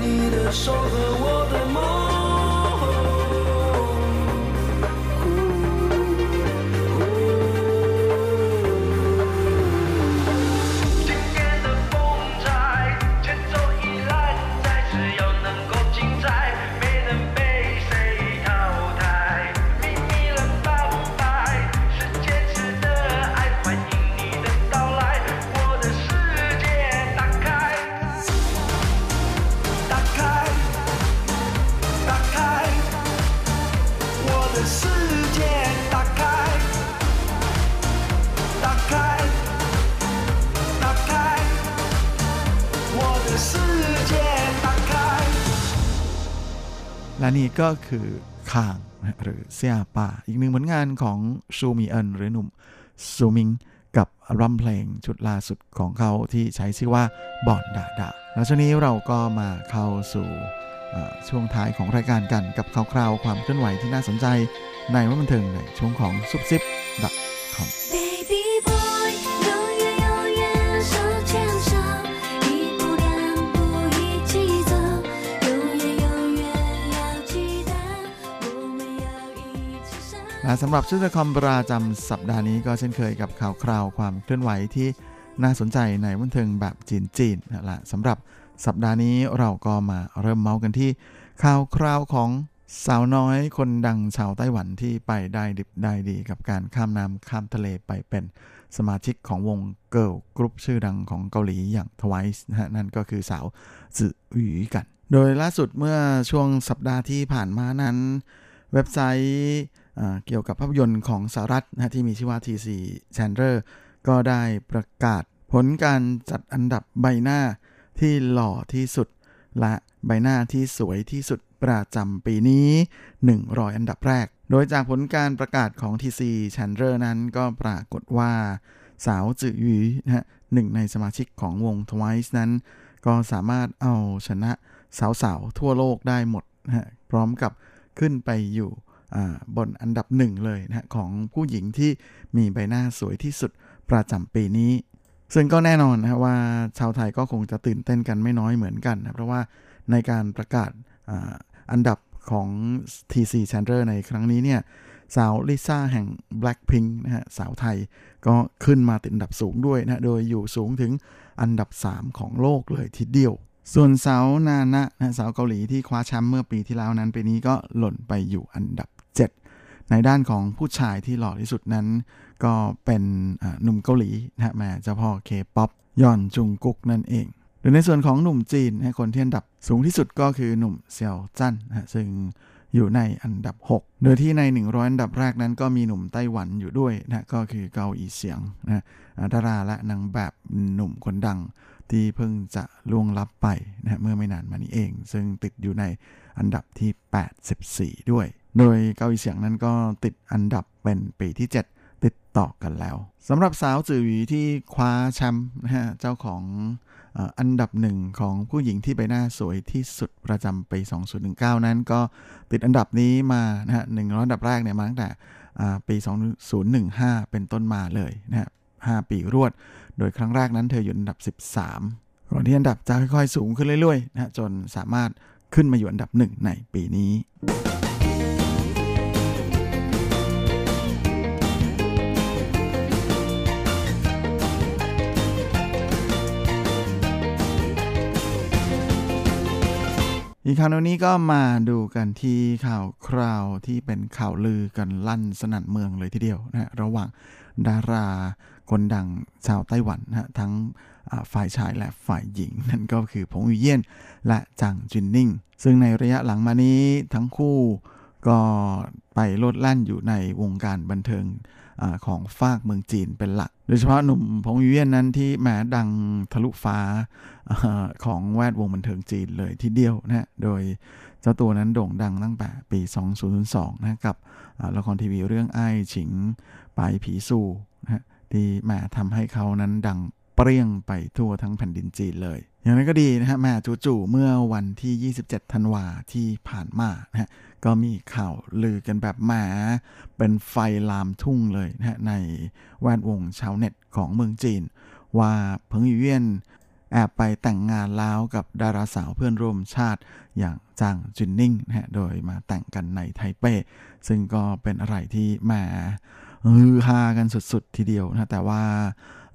你的手和我的梦。 ก็คือคางหรือเซียป่า อีกหนึ่งผลงานของซูมิเอินหรือหนุ่มซูมิงกับอัมเพลงชุดล่าสุดของเขาที่ใช้ชื่อว่าบอนดาดาแล้วช่วงนี้เราก็มาเข้าสู่ช่วงท้ายของรายการกันกับคราวๆความเคลื่อนไหวที่น่าสนใจในวันบันเทิงในช่วงของซุปซิป .com Baby boy，永 และสำหรับชื่อคอมประจำสัปดาห์นี้ก็เช่นเคยกับข่าวคราวความเคลื่อนไหวที่น่าสนใจในบันเทิงแบบจีนๆนะละสำหรับสัปดาห์นี้เราก็มาเริ่มเมาส์กันที่ข่าวคราวของสาวน้อยคนดังชาวไต้หวันที่ไปได้ดิบได้ดีกับการข้ามน้ำข้ามทะเลไปเป็นสมาชิกของวง girl group ชื่อดังของเกาหลีอย่าง Twice นะฮะนั่นก็คือสาวจื่อหยูกัน โดยล่าสุดเมื่อช่วงสัปดาห์ที่ผ่านมานั้น เว็บไซต์ เกี่ยวกับภาพยนตร์ของสหรัฐนะที่มีชื่อว่า TC Chandler ก็ได้ประกาศผลการจัดอันดับใบหน้าที่หล่อที่สุด และใบหน้าที่สวยที่สุดประจำปีนี้ 100 อันดับแรก โดยจากผลการประกาศของ TC Chandler นั้นก็ปรากฏว่าสาวจือหยีนะฮะหนึ่งในสมาชิกของวง Twice นั้น ก็สามารถเอาชนะสาวๆ ทั่วโลกได้หมดนะฮะพร้อมกับขึ้นไปอยู่ บนอันดับหนึ่งเลยนะของผู้หญิงที่มีใบหน้าสวยที่สุดประจำปีนี้ ซึ่งก็แน่นอนนะว่าชาวไทยก็คงจะตื่นเต้นกันไม่น้อยเหมือนกันนะเพราะว่าในการประกาศอ,อันดับของ TC Chandler ในครั้งนี้เนี่ยสาวลิซ่าแห่ง Blackpink นะฮะสาวไทยก็ขึ้นมาติดอันดับสูงด้วยนะโดยอยู่สูงถึงอันดับ 3 ของโลกเลยทีเดียว ส่วนสาวนานะนะสาวเกาหลีที่คว้าแชมป์เมื่อปีที่แล้วนั้นปีนี้ก็หล่นไปอยู่อันดับ 7 ในด้านของผู้ชายที่หล่อที่สุดนั้น ก็เป็นหนุ่มเกาหลีนะฮะแม่เจ้าพ่อเคป๊อปยอนจองกุกนั่นเองโดยในส่วนของหนุ่มจีนนะฮะคนที่อันดับสูงที่สุดก็คือหนุ่มเซียวจั่นนะฮะซึ่งอยู่ในอันดับ 6 โดยที่ใน 100 อันดับแรกนั้นก็มีหนุ่มไต้หวันอยู่ด้วยนะฮะก็คือเกาอีเสียงนะฮะดาราและนางแบบหนุ่มคนดังที่เพิ่งจะล่วงลับไปนะฮะเมื่อไม่นานมานี้เอง ซึ่งติดอยู่ในอันดับที่ 84 ด้วย โดยเกาหลีเสียงนั้นก็ติดอันดับเป็นปีที่ 7 ติดต่อกันแล้วสำหรับสาวจือหวีที่คว้าแชมป์นะฮะเจ้าของอันดับหนึ่งของผู้หญิงที่ใบหน้าสวยที่สุดประจำปี 2019 นั้นก็ติดอันดับนี้มานะฮะ100อันดับแรกเนี่ยมาตั้งแต่อ่าปี 2015 เป็นต้นมาเลยนะฮะ5ปีรวด โดยครั้งแรกนั้นเธออยู่อันดับ 13ก่อนที่อันดับจะค่อยๆ สูงขึ้นเรื่อยๆนะฮะจนสามารถขึ้นมาอยู่อันดับหนึ่งในปีนี้ อีกข่าวนี้ก็มาดูกันที่ข่าวคราวที่เป็นข่าวลือกันลั่นสนั่นเมืองเลยทีเดียวนะระหว่างดาราคนดังชาวไต้หวันนะฮะทั้งฝ่ายชายและฝ่ายหญิง นั่นก็คือผงวิเยี่ยนและจางจินนิ่ง ซึ่งในระยะหลังมานี้ทั้งคู่ก็ไปโลดแล่นอยู่ในวงการบันเทิงอของฝากเมืองจีนเป็นหลัก โดยเฉพาะหนุ่มผงวิเวียนนั้นที่แหมดังทะลุฟ้าอของแวดวงบันเทิงจีนเลยทีเดียวนะฮะโดยเจ้าตัวนั้นโด่งดังตั้งแต่ปี 2002 นะกับละครทีวีเรื่องไอ้ฉิงไปผีสู่นะฮะที่แหมทำให้เขานั้นดังเปรี้ยงไปทั่วทั้งแผ่นดินจีนเลย อย่างนั้นก็ดีนะฮะแม่จู่ๆเมื่อวันที่ 27 ธันวาที่ผ่านมานะฮะก็มีข่าวลือกันแบบแหมเป็นไฟลามทุ่งเลยนะฮะในแวดวงชาวเน็ตของเมืองจีน ว่าเพิงหยีเวียนแอบไปแต่งงานแล้วกับดาราสาวเพื่อนร่วมชาติอย่างจางจินนิ่งนะฮะโดยมาแต่งกันในไทเป ซึ่งก็เป็นอะไรที่แหมฮือฮากันสุดๆทีเดียวนะแต่ว่า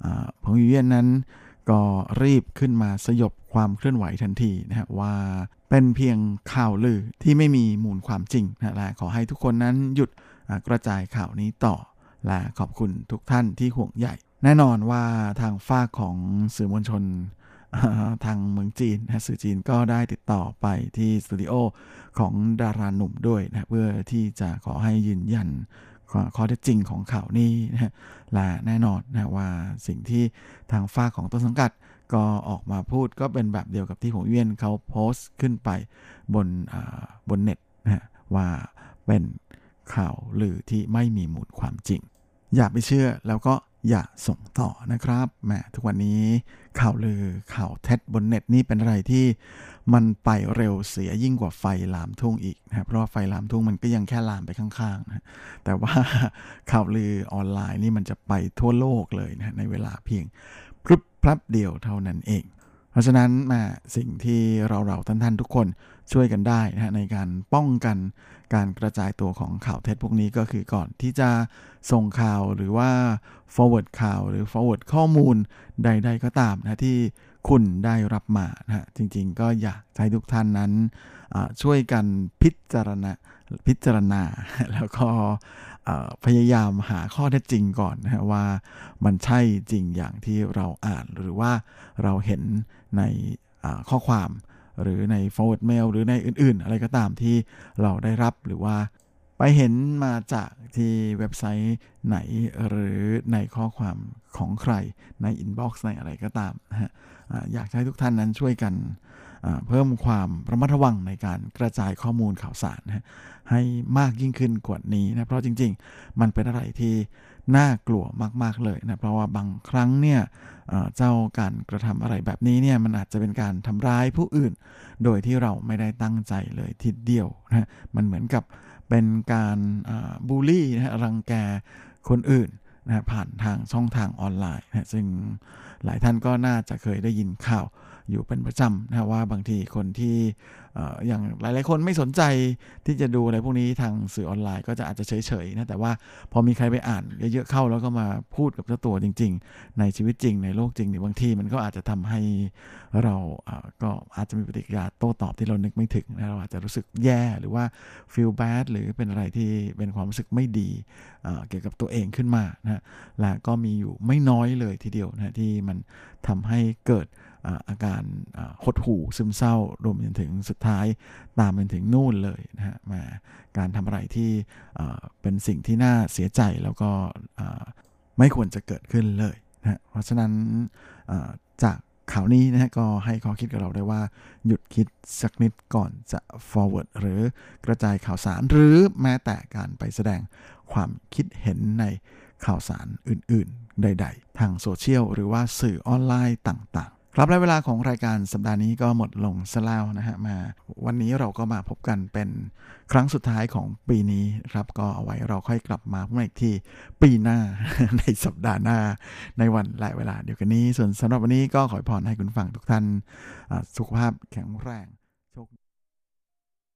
อ่าผงหยีเวียนนั้น ก็รีบขึ้นมาสยบความเคลื่อนไหวทันทีนะฮะว่าเป็นเพียงข่าวลือที่ไม่มีมูลความจริงนะและขอให้ทุกคนนั้นหยุดกระจายข่าวนี้ต่อ และขอบคุณทุกท่านที่ห่วงใยแน่นอนว่าทางฝ้าของสื่อมวลชนทางเมืองจีนนะสื่อจีนก็ได้ติดต่อไปที่สตูดิโอของดาราหนุ่มด้วยนะเพื่อที่จะขอให้ยืนยัน ข้อเท็จจริงของข่าวนี้นะฮะและแน่นอนนะว่าสิ่งที่ทางฝ้าของต้นสังกัดก็ออกมาพูดก็เป็นแบบเดียวกับที่หงเวียนเขาโพสต์ขึ้นไปบนบนเน็ตนะว่าเป็นข่าวหรือที่ไม่มีมูลความจริง อย่าไปเชื่อแล้วก็ อย่าส่งต่อนะครับแหมทุกวันนี้ข่าวลือข่าวเท็จบนเน็ตนี่เป็นอะไรที่มันไปเร็วเสียยิ่งกว่าไฟลามทุ่งอีกนะเพราะว่าไฟลามทุ่งมันก็ยังแค่ลามไปข้างๆนะแต่ว่าข่าวลือออนไลน์นี่มันจะไปทั่วโลกเลยนะในเวลาเพียงพรึบพลับเดียวเท่านั้นเอง เพราะฉะนั้นมาสิ่งที่เราเราท่านๆ ทุกคนช่วยกันได้นะในการป้องกัน การกระจายตัวของข่าวเท็จพวกนี้ก็คือก่อนที่จะส่งข่าวหรือว่า forward ข่าวหรือ forward ข้อมูลใด ๆ ก็ตามนะที่คุณได้รับมานะจริงๆ ก็อยากให้ทุกท่านนั้นช่วยกันพิจารณาพิจารณา แล้วก็พยายามหาข้อเท็จจริงก่อนนะว่ามันใช่จริงอย่างที่เราอ่านหรือว่าเราเห็นในข้อความ หรือใน forward mail หรือในอื่นๆ อะไรก็ตามที่เราได้รับหรือว่า ไปเห็นมาจากที่เว็บไซต์ไหนหรือในข้อความของใครใน inbox ในอะไรก็ตามนะฮะอยากให้ทุกท่านนั้นช่วยกันเพิ่มความระมัดระวังในการกระจายข้อมูลข่าวสารนะฮะให้มากยิ่งขึ้นกว่านี้นะเพราะจริง ๆ มันเป็นอะไรที่ น่ากลัวมาก ๆ เลยนะ เพราะว่าบางครั้งเนี่ยเจ้าการกระทำอะไรแบบนี้เนี่ยมันอาจจะเป็นการทำร้ายผู้อื่น โดยที่เราไม่ได้ตั้งใจเลยทีเดียวนะมันเหมือนกับเป็นการบูลลี่นะฮะรังแกคนอื่นนะฮะผ่านทางช่องทางออนไลน์นะซึ่งหลายท่านก็น่าจะเคยได้ยินข่าว อยู่เป็นประจำนะว่าบางทีคนที่อ่อย่างหลาย ๆ คนไม่สนใจที่จะดูอะไรพวกนี้ทางสื่อออนไลน์ก็จะอาจจะเฉย ๆ นะ แต่ว่าพอมีใครไปอ่านเยอะ ๆ เข้าแล้วก็มาพูดกับเจ้าตัวจริง ๆ ในชีวิตจริงในโลกจริงเนี่ยบางทีมันก็อาจจะทำให้เราอ่อก็อาจจะมีปฏิกิริยาโต้ตอบที่เรานึกไม่ถึงนะเราอาจจะรู้สึกแย่หรือว่า feel bad หรือเป็นอะไรที่เป็นความรู้สึกไม่ดีเกี่ยวกับตัวเองขึ้นมานะและก็มีอยู่ไม่น้อยเลยทีเดียวนะฮะที่มันทำให้เกิด อาการหดหู่ซึมเศร้ารวมจนถึงสุดท้ายตามไปถึงนู่นเลยนะฮะมาการทำอะไรที่เป็นสิ่งที่น่าเสียใจแล้วก็ไม่ควรจะเกิดขึ้นเลยนะฮะเพราะฉะนั้นจากข่าวนี้นะฮะก็ให้ข้อคิดกับเราได้ว่า หยุดคิดสักนิดก่อนจะ forward หรือกระจายข่าวสารหรือแม้แต่การไปแสดงความคิดเห็นในข่าวสารอื่น ๆ ใด ๆ ทางโซเชียลหรือว่าสื่อออนไลน์ต่าง ครับและเวลาของรายการสัปดาห์นี้ก็หมดลงซะแล้วนะฮะมา วันนี้เราก็มาพบกันเป็นครั้งสุดท้ายของปีนี้ครับก็เอาไว้เราค่อยกลับมาพบกันอีกที่ปีหน้าในสัปดาห์หน้าในวันและเวลาเดียวกันนี้ ส่วนสำหรับวันนี้ก็ขอพรให้คุณฟังทุกท่านสุขภาพแข็งแรง